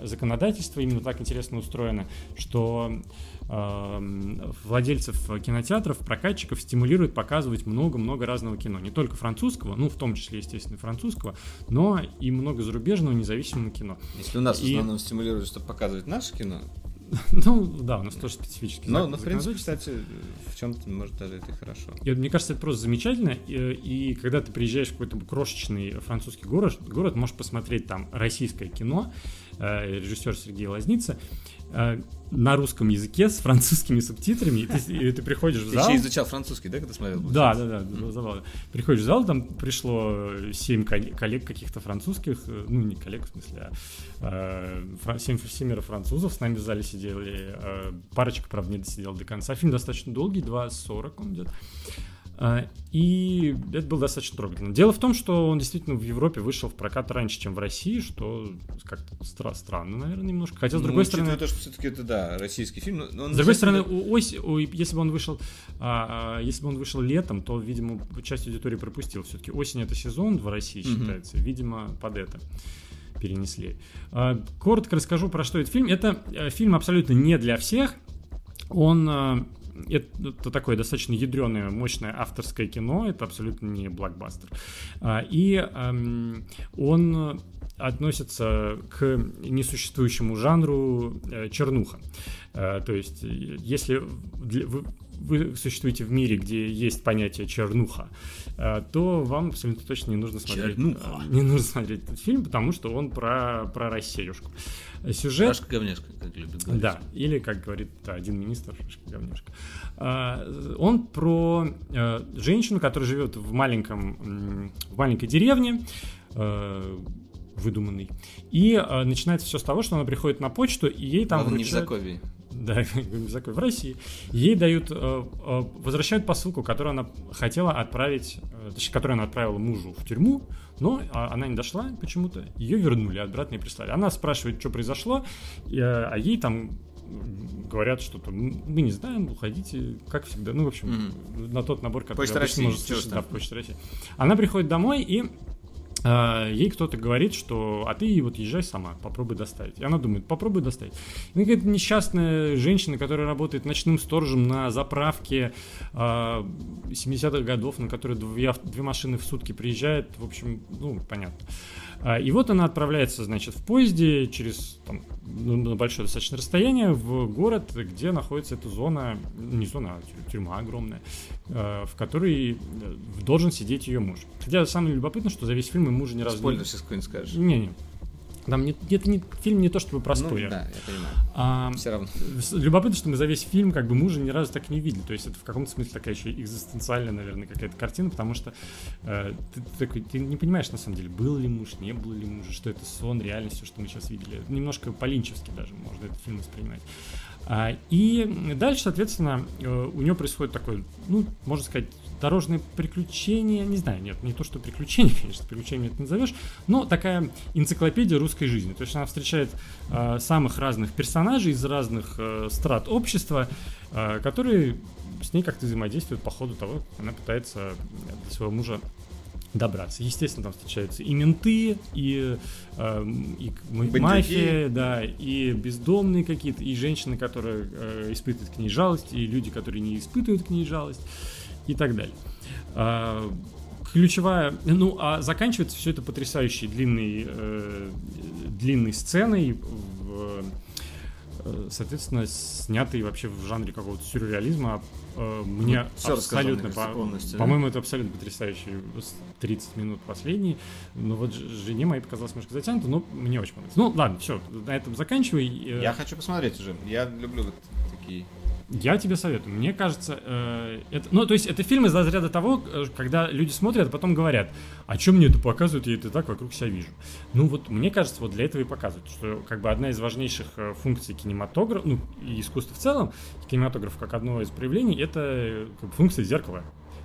[SPEAKER 1] законодательство именно так интересно устроено, что эм, владельцев кинотеатров, прокатчиков стимулирует показывать много-много разного кино. Не только французского, ну, в том числе, естественно, французского, но и много зарубежного независимого кино.
[SPEAKER 2] Если у нас в
[SPEAKER 1] И-
[SPEAKER 2] основном стимулируют, чтобы показывать наше кино.
[SPEAKER 1] Ну, да, у нас тоже специфический
[SPEAKER 2] Но, но в принципе, кстати, в чем-то, может, даже это и хорошо.
[SPEAKER 1] И мне кажется, это просто замечательно. И, и когда ты приезжаешь в какой-то крошечный французский город, город можешь посмотреть там российское кино, режиссер Сергей Лазница, э, на русском языке с французскими субтитрами, и ты, и ты приходишь в
[SPEAKER 2] Ты
[SPEAKER 1] зал.
[SPEAKER 2] еще изучал французский, да, когда смотрел?
[SPEAKER 1] Да, да, да, было забавно. Приходишь в зал, там пришло семь коллег, каких-то французских, э, ну не коллег в смысле, а э, фра- семь семеро французов с нами в зале сидели, э, парочка, правда, не досидела до конца. Фильм достаточно долгий, 2.40 он идет. А, И это было достаточно трогательно. Дело в том, что он действительно в Европе вышел в прокат раньше, чем в России, что как-то стра- странно, наверное, немножко. Хотя, с
[SPEAKER 2] Ну,
[SPEAKER 1] другой
[SPEAKER 2] учитывая
[SPEAKER 1] стороны...
[SPEAKER 2] то, что все-таки это, да, российский фильм. он
[SPEAKER 1] С другой стороны, у ось, у- если бы он вышел, а, а, если бы он вышел летом, то, видимо, часть аудитории пропустил. Все-таки осень это сезон в России считается, видимо, под это. перенесли. А, Коротко расскажу, про что этот фильм. Это э, фильм абсолютно не для всех. Он это такое достаточно ядреное, мощное авторское кино, это абсолютно не блокбастер. А, И эм, он относится к несуществующему жанру э, чернуха. Э, То есть, если вы, существуете в мире, где есть понятие чернуха, э, то вам абсолютно точно не нужно смотреть,
[SPEAKER 2] Чернуха.
[SPEAKER 1] э, не нужно смотреть этот фильм, потому что он про, про Россиюшку. Сюжет...
[SPEAKER 2] Шашка говняшка, как любят говорить.
[SPEAKER 1] Да, или, как говорит да, один министр, шишка говняшка. А, Он про э, женщину, которая живет в маленьком, в маленькой деревне, э, выдуманной, и э, начинается все с того, что она приходит на почту, и ей там
[SPEAKER 2] Главное, не в
[SPEAKER 1] вручают-
[SPEAKER 2] Закове.
[SPEAKER 1] Да, закон в России, ей дают, э, э, возвращают посылку, которую она хотела отправить, э, точнее, которую она отправила мужу в тюрьму, но а, она не дошла почему-то, ее вернули, обратно и прислали. Она спрашивает, что произошло, а ей там говорят что-то, «М, мы не знаем, уходите, как всегда, ну, в общем, на тот набор, который
[SPEAKER 2] Почта России,
[SPEAKER 1] может слышать, да, в Почте России. Она приходит домой и ей кто-то говорит, что а ты вот езжай сама, попробуй доставить. И она думает, попробуй доставить. И какая-то несчастная женщина, которая работает ночным сторожем на заправке э, 70-х годов, на которой две, две машины в сутки приезжает, в общем, ну, понятно. А, И вот она отправляется, значит, в поезде через там, ну, большое достаточно расстояние в город, где находится эта зона, не зона, а тю- тюрьма огромная, э, в которой э, должен сидеть ее муж. Хотя самое любопытное, что за весь фильм и мужа ни разу
[SPEAKER 2] Спойлер сейчас какой-нибудь скажешь.
[SPEAKER 1] Не-не. Там не, это не, фильм не то чтобы про
[SPEAKER 2] Ну, да, я понимаю.
[SPEAKER 1] А,
[SPEAKER 2] Все равно.
[SPEAKER 1] Любопытно, что мы за весь фильм как бы мужа ни разу так и не видели. То есть это в каком-то смысле такая еще экзистенциальная, наверное, какая-то картина, потому что э, ты, ты такой, ты не понимаешь, на самом деле, был ли муж, не был ли мужа, что это сон, реальность, все, что мы сейчас видели. Немножко по-линчевски даже можно этот фильм воспринимать. А, и дальше, соответственно, э, у нее происходит такое, ну, можно сказать, дорожное приключение, не знаю, нет, не то, что приключение, конечно, приключением это назовешь, но такая энциклопедия русской жизни. То есть она встречает э, самых разных персонажей из разных э, страт общества, э, которые с ней как-то взаимодействуют по ходу того, как она пытается до своего мужа добраться. Естественно, там встречаются и менты, и, эм, и мафия, да, и бездомные какие-то, и женщины, которые э, испытывают к ней жалость, и люди, которые не испытывают к ней жалость, и так далее. А, ключевая, ну, а заканчивается все это потрясающей длинной, э, длинной сценой, в, э, соответственно, снятой вообще в жанре какого-то сюрреализма. Э, Мне
[SPEAKER 2] Ну, мне
[SPEAKER 1] абсолютно, по-
[SPEAKER 2] полностью, да?
[SPEAKER 1] по-моему, это абсолютно потрясающие с- 30 минут последние. Но вот жене моей показалось немножко затянуто, но мне очень понравилось. Ну, ладно, все, на этом заканчивай. Э,
[SPEAKER 2] Я хочу посмотреть уже. Я люблю вот такие.
[SPEAKER 1] Я тебе советую. Мне кажется, э, это, ну, то есть это фильм из разряда того, э, когда люди смотрят, а потом говорят, а что мне это показывают, я это так вокруг себя вижу. Ну вот, мне кажется, вот для этого и показывают, что как бы одна из важнейших э, функций кинематографа, ну, и искусства в целом, кинематограф как одно из проявлений, это э, как бы функция зеркала.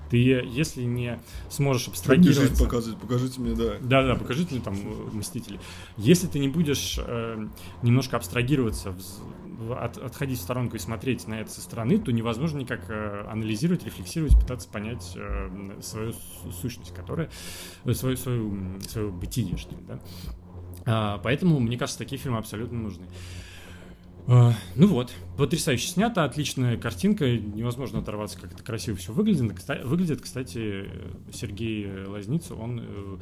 [SPEAKER 1] Ты, если не сможешь абстрагироваться...
[SPEAKER 2] показывать, покажите мне, да.
[SPEAKER 1] Да, да, покажите там э, Мстители. Если ты не будешь э, немножко абстрагироваться, в- от- отходить в сторонку и смотреть на это со стороны, то невозможно никак э, анализировать, рефлексировать, пытаться понять э, свою су- сущность, которая э, свою, свою, свое бытие, что ли, да. А, поэтому, мне кажется, такие фильмы абсолютно нужны. А, Ну вот, потрясающе снято, отличная картинка, невозможно оторваться, как это красиво все выглядит. Выглядит, кстати, Сергей Лазница, он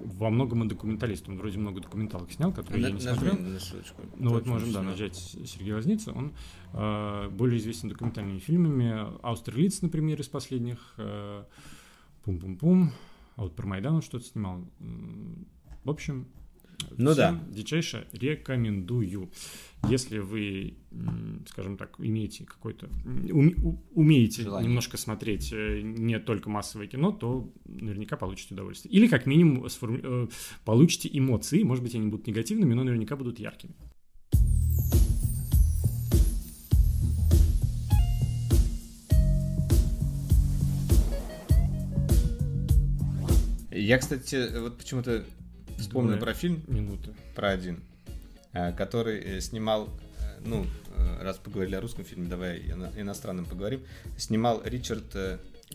[SPEAKER 1] во многом и документалист, он вроде много документалок снял, которые я не смотрел.
[SPEAKER 2] на ссылочку.
[SPEAKER 1] Ну вот можем, да, нажать Сергей Лазница. Он э, более известен документальными фильмами. Аустерлиц, например, из последних. э, Пум-пум-пум. А вот про Майдан он что-то снимал. В общем,
[SPEAKER 2] Ну
[SPEAKER 1] всем дичайше рекомендую. Если вы, скажем так, имеете какой-то... умеете
[SPEAKER 2] Желание.
[SPEAKER 1] немножко смотреть э, не только массовое кино, то наверняка получите удовольствие. Или как минимум сформу- э, получите эмоции. Может быть, они будут негативными, но наверняка будут яркими.
[SPEAKER 2] Я, кстати, вот почему-то вспомнил
[SPEAKER 1] Давай.
[SPEAKER 2] про фильм,
[SPEAKER 1] Минуты.
[SPEAKER 2] про один, э, который э, снимал, э, ну, раз поговорили о русском фильме, давай и на иностранном поговорим, снимал Ричард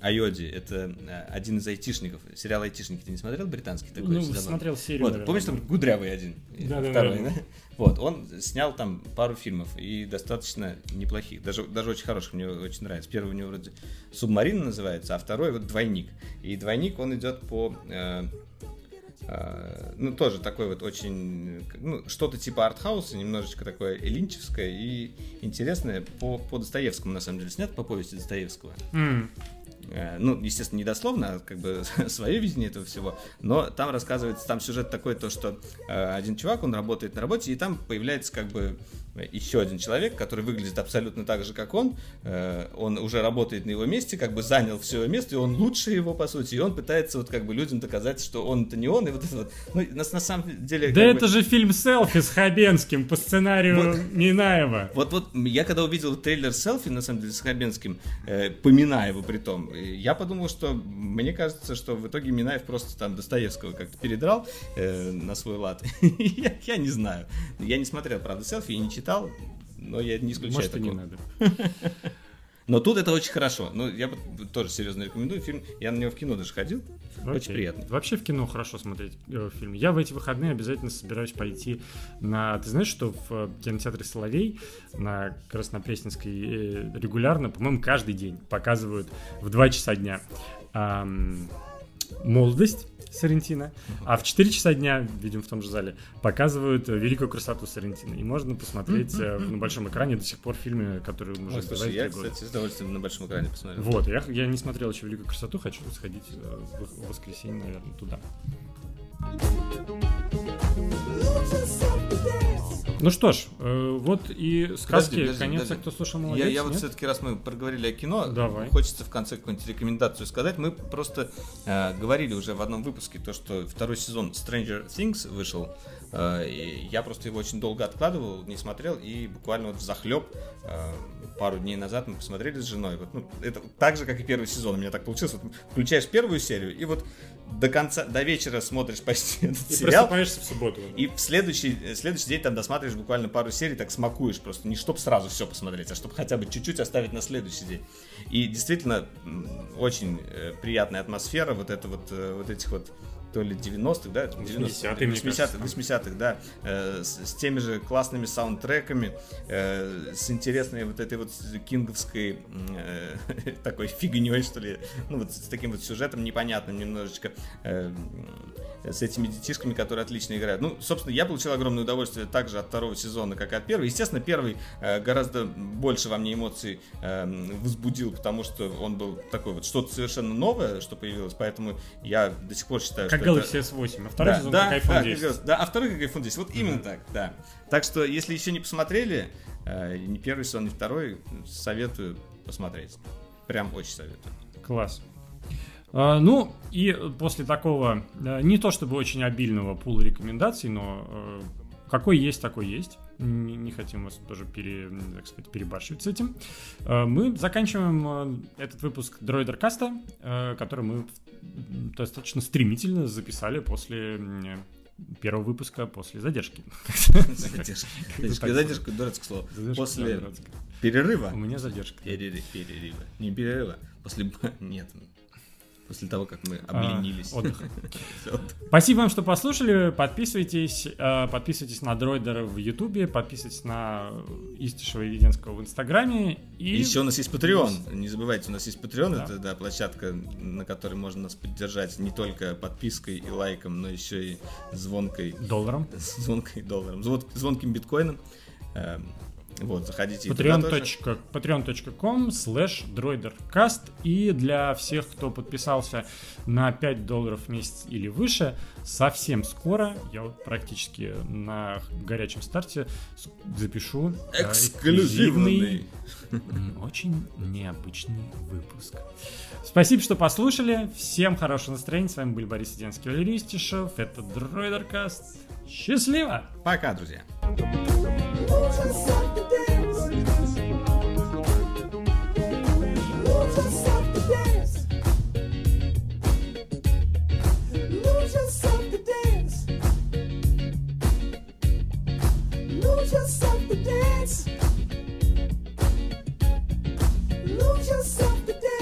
[SPEAKER 2] Айоди. Это один из айтишников. Сериал «Айтишники» ты не смотрел британский такой?
[SPEAKER 1] Ну,
[SPEAKER 2] забавный?
[SPEAKER 1] смотрел серию,
[SPEAKER 2] Вот,
[SPEAKER 1] наверное.
[SPEAKER 2] помнишь, там Гудрявый один?
[SPEAKER 1] Да,
[SPEAKER 2] Второй,
[SPEAKER 1] да.
[SPEAKER 2] да? Вот, он снял там пару фильмов и достаточно неплохих, даже, даже очень хороших, мне очень нравится. Первый у него вроде «Субмарина» называется, а второй вот «Двойник». И «Двойник» он идет по... э, ну, тоже такой вот очень, ну, что-то типа артхауса, немножечко такое линчевское и интересное по, по Достоевскому, на самом деле, снят по повести Достоевского. Э, Ну, естественно, не дословно, а как бы свое видение этого всего. Но там рассказывается, там сюжет такой, то, что э, один чувак, он работает на работе, и там появляется как бы еще один человек, который выглядит абсолютно так же, как он. Э, он уже работает на его месте, как бы занял все его место, и он лучше его, по сути. И он пытается вот как бы людям доказать, что он это не он, и вот это вот. Ну, на, на самом деле...
[SPEAKER 1] Да это
[SPEAKER 2] бы-
[SPEAKER 1] же фильм «Селфи» с Хабенским по сценарию Минаева.
[SPEAKER 2] Вот, вот я когда увидел трейлер селфи, на самом деле, с Хабенским, э, поминая его при том, я подумал, что мне кажется, что в итоге Минаев просто там Достоевского как-то передрал э, на свой лад. я, я не знаю. Я не смотрел, правда, селфи и не читал, но я не исключаю
[SPEAKER 1] Может, и не
[SPEAKER 2] такого.
[SPEAKER 1] надо.
[SPEAKER 2] Но тут это очень хорошо. Ну, я тоже серьезно рекомендую фильм. Я на него в кино даже ходил. Очень
[SPEAKER 1] Окей.
[SPEAKER 2] приятно.
[SPEAKER 1] Вообще в кино хорошо смотреть э, фильм. Я в эти выходные обязательно собираюсь пойти на... Ты знаешь, что в э, кинотеатре «Соловей» на Краснопресненской э, регулярно, по-моему, каждый день показывают в 2 часа дня ам, «Молодость» Сарентина, а в 4 часа дня, видим в том же зале, показывают э, «Великую красоту Сарентина». И можно посмотреть э, на большом экране до сих пор фильмы, которые уже
[SPEAKER 2] Ой, слушай, я,
[SPEAKER 1] года.
[SPEAKER 2] кстати, с удовольствием на большом экране посмотрел.
[SPEAKER 1] Вот, я, я не смотрел еще «Великую красоту», хочу сходить э, в, в воскресенье, наверное, туда. Ну что ж, э, вот и сказки,
[SPEAKER 2] Подожди, подожди,
[SPEAKER 1] конец,
[SPEAKER 2] подожди.
[SPEAKER 1] а кто слушал
[SPEAKER 2] Я,
[SPEAKER 1] молодец,
[SPEAKER 2] я вот
[SPEAKER 1] нет?
[SPEAKER 2] все-таки, раз мы проговорили о кино,
[SPEAKER 1] Давай.
[SPEAKER 2] хочется в конце какую-нибудь рекомендацию сказать. Мы просто э, говорили уже в одном выпуске то, что второй сезон Stranger Things вышел. Э, и я просто его очень долго откладывал, не смотрел, и буквально вот в захлеб пару дней назад мы посмотрели с женой. Вот, ну, это так же, как и первый сезон. У меня так получилось. Вот включаешь первую серию, и вот до конца, до вечера смотришь почти этот
[SPEAKER 1] И
[SPEAKER 2] сериал.
[SPEAKER 1] просыпаешься в субботу.
[SPEAKER 2] И в следующий, э, следующий день там досматриваешь буквально пару серий, так смакуешь просто. Не чтобы сразу все посмотреть, а чтобы хотя бы чуть-чуть оставить на следующий день. И действительно, очень э, приятная атмосфера вот это вот, э, вот этих вот то ли 90-х, да?
[SPEAKER 1] 80-е, мне
[SPEAKER 2] 80-х,
[SPEAKER 1] кажется.
[SPEAKER 2] 80-х, да, э, с, с теми же классными саундтреками, э, с интересной вот этой вот кинговской э, такой фигней, что ли, ну вот с таким вот сюжетом непонятным немножечко, э, с этими детишками, которые отлично играют. Ну, собственно, я получил огромное удовольствие также от второго сезона, как и от первого. Естественно, первый э, гораздо больше во мне эмоций э, возбудил, потому что он был такой вот что-то совершенно новое, что появилось, поэтому я до сих пор считаю,
[SPEAKER 1] Как
[SPEAKER 2] что
[SPEAKER 1] Galaxy
[SPEAKER 2] это...
[SPEAKER 1] S8, а второй
[SPEAKER 2] да,
[SPEAKER 1] сезон
[SPEAKER 2] да,
[SPEAKER 1] как iPhone
[SPEAKER 2] да,
[SPEAKER 1] 10.
[SPEAKER 2] как раз, да, а второй как iPhone 10. Вот именно так, да. Так что, если еще не посмотрели, э, ни первый сезон, ни второй, советую посмотреть. Прям очень советую.
[SPEAKER 1] Класс. А, ну, и после такого, э, не то чтобы очень обильного пула рекомендаций, но э, какой есть, такой есть. Не, хотим вас тоже пере, так сказать, перебарщивать с этим. Э, Мы заканчиваем этот выпуск Дроидер Каста, который мы достаточно стремительно записали после первого выпуска, после задержки.
[SPEAKER 2] Задержка. Задержка, дурацкое слово. После перерыва.
[SPEAKER 1] У меня задержка.
[SPEAKER 2] Перерыв, перерыва. Не перерыва. После... Нет. После того, как мы обленились.
[SPEAKER 1] А, отдыха. Спасибо вам, что послушали. Подписывайтесь, э, подписывайтесь на Дроидера в Ютубе, подписывайтесь на Истишева и Веденского в Инстаграме. И
[SPEAKER 2] И еще у нас есть Patreon. Не забывайте, у нас есть Patreon.
[SPEAKER 1] Да.
[SPEAKER 2] Это да, площадка, на которой можно нас поддержать не только подпиской и лайком, но еще и звонкой,
[SPEAKER 1] долларом.
[SPEAKER 2] звонкой долларом, звон- звонким биткоином. Вот, заходите.
[SPEAKER 1] Patreon.com patreon.com slash droidercast и для всех, кто подписался на 5 долларов в месяц или выше, совсем скоро, я вот практически на горячем старте запишу э,
[SPEAKER 2] Эксклюзивный.
[SPEAKER 1] очень необычный выпуск. Спасибо, что послушали. Всем хорошего настроения. С вами были Борис Сиденский, Валерий Истишев. Это Дроидеркаст. Счастливо!
[SPEAKER 2] Пока, друзья.
[SPEAKER 3] Lose yourself to dance. Lose yourself to dance.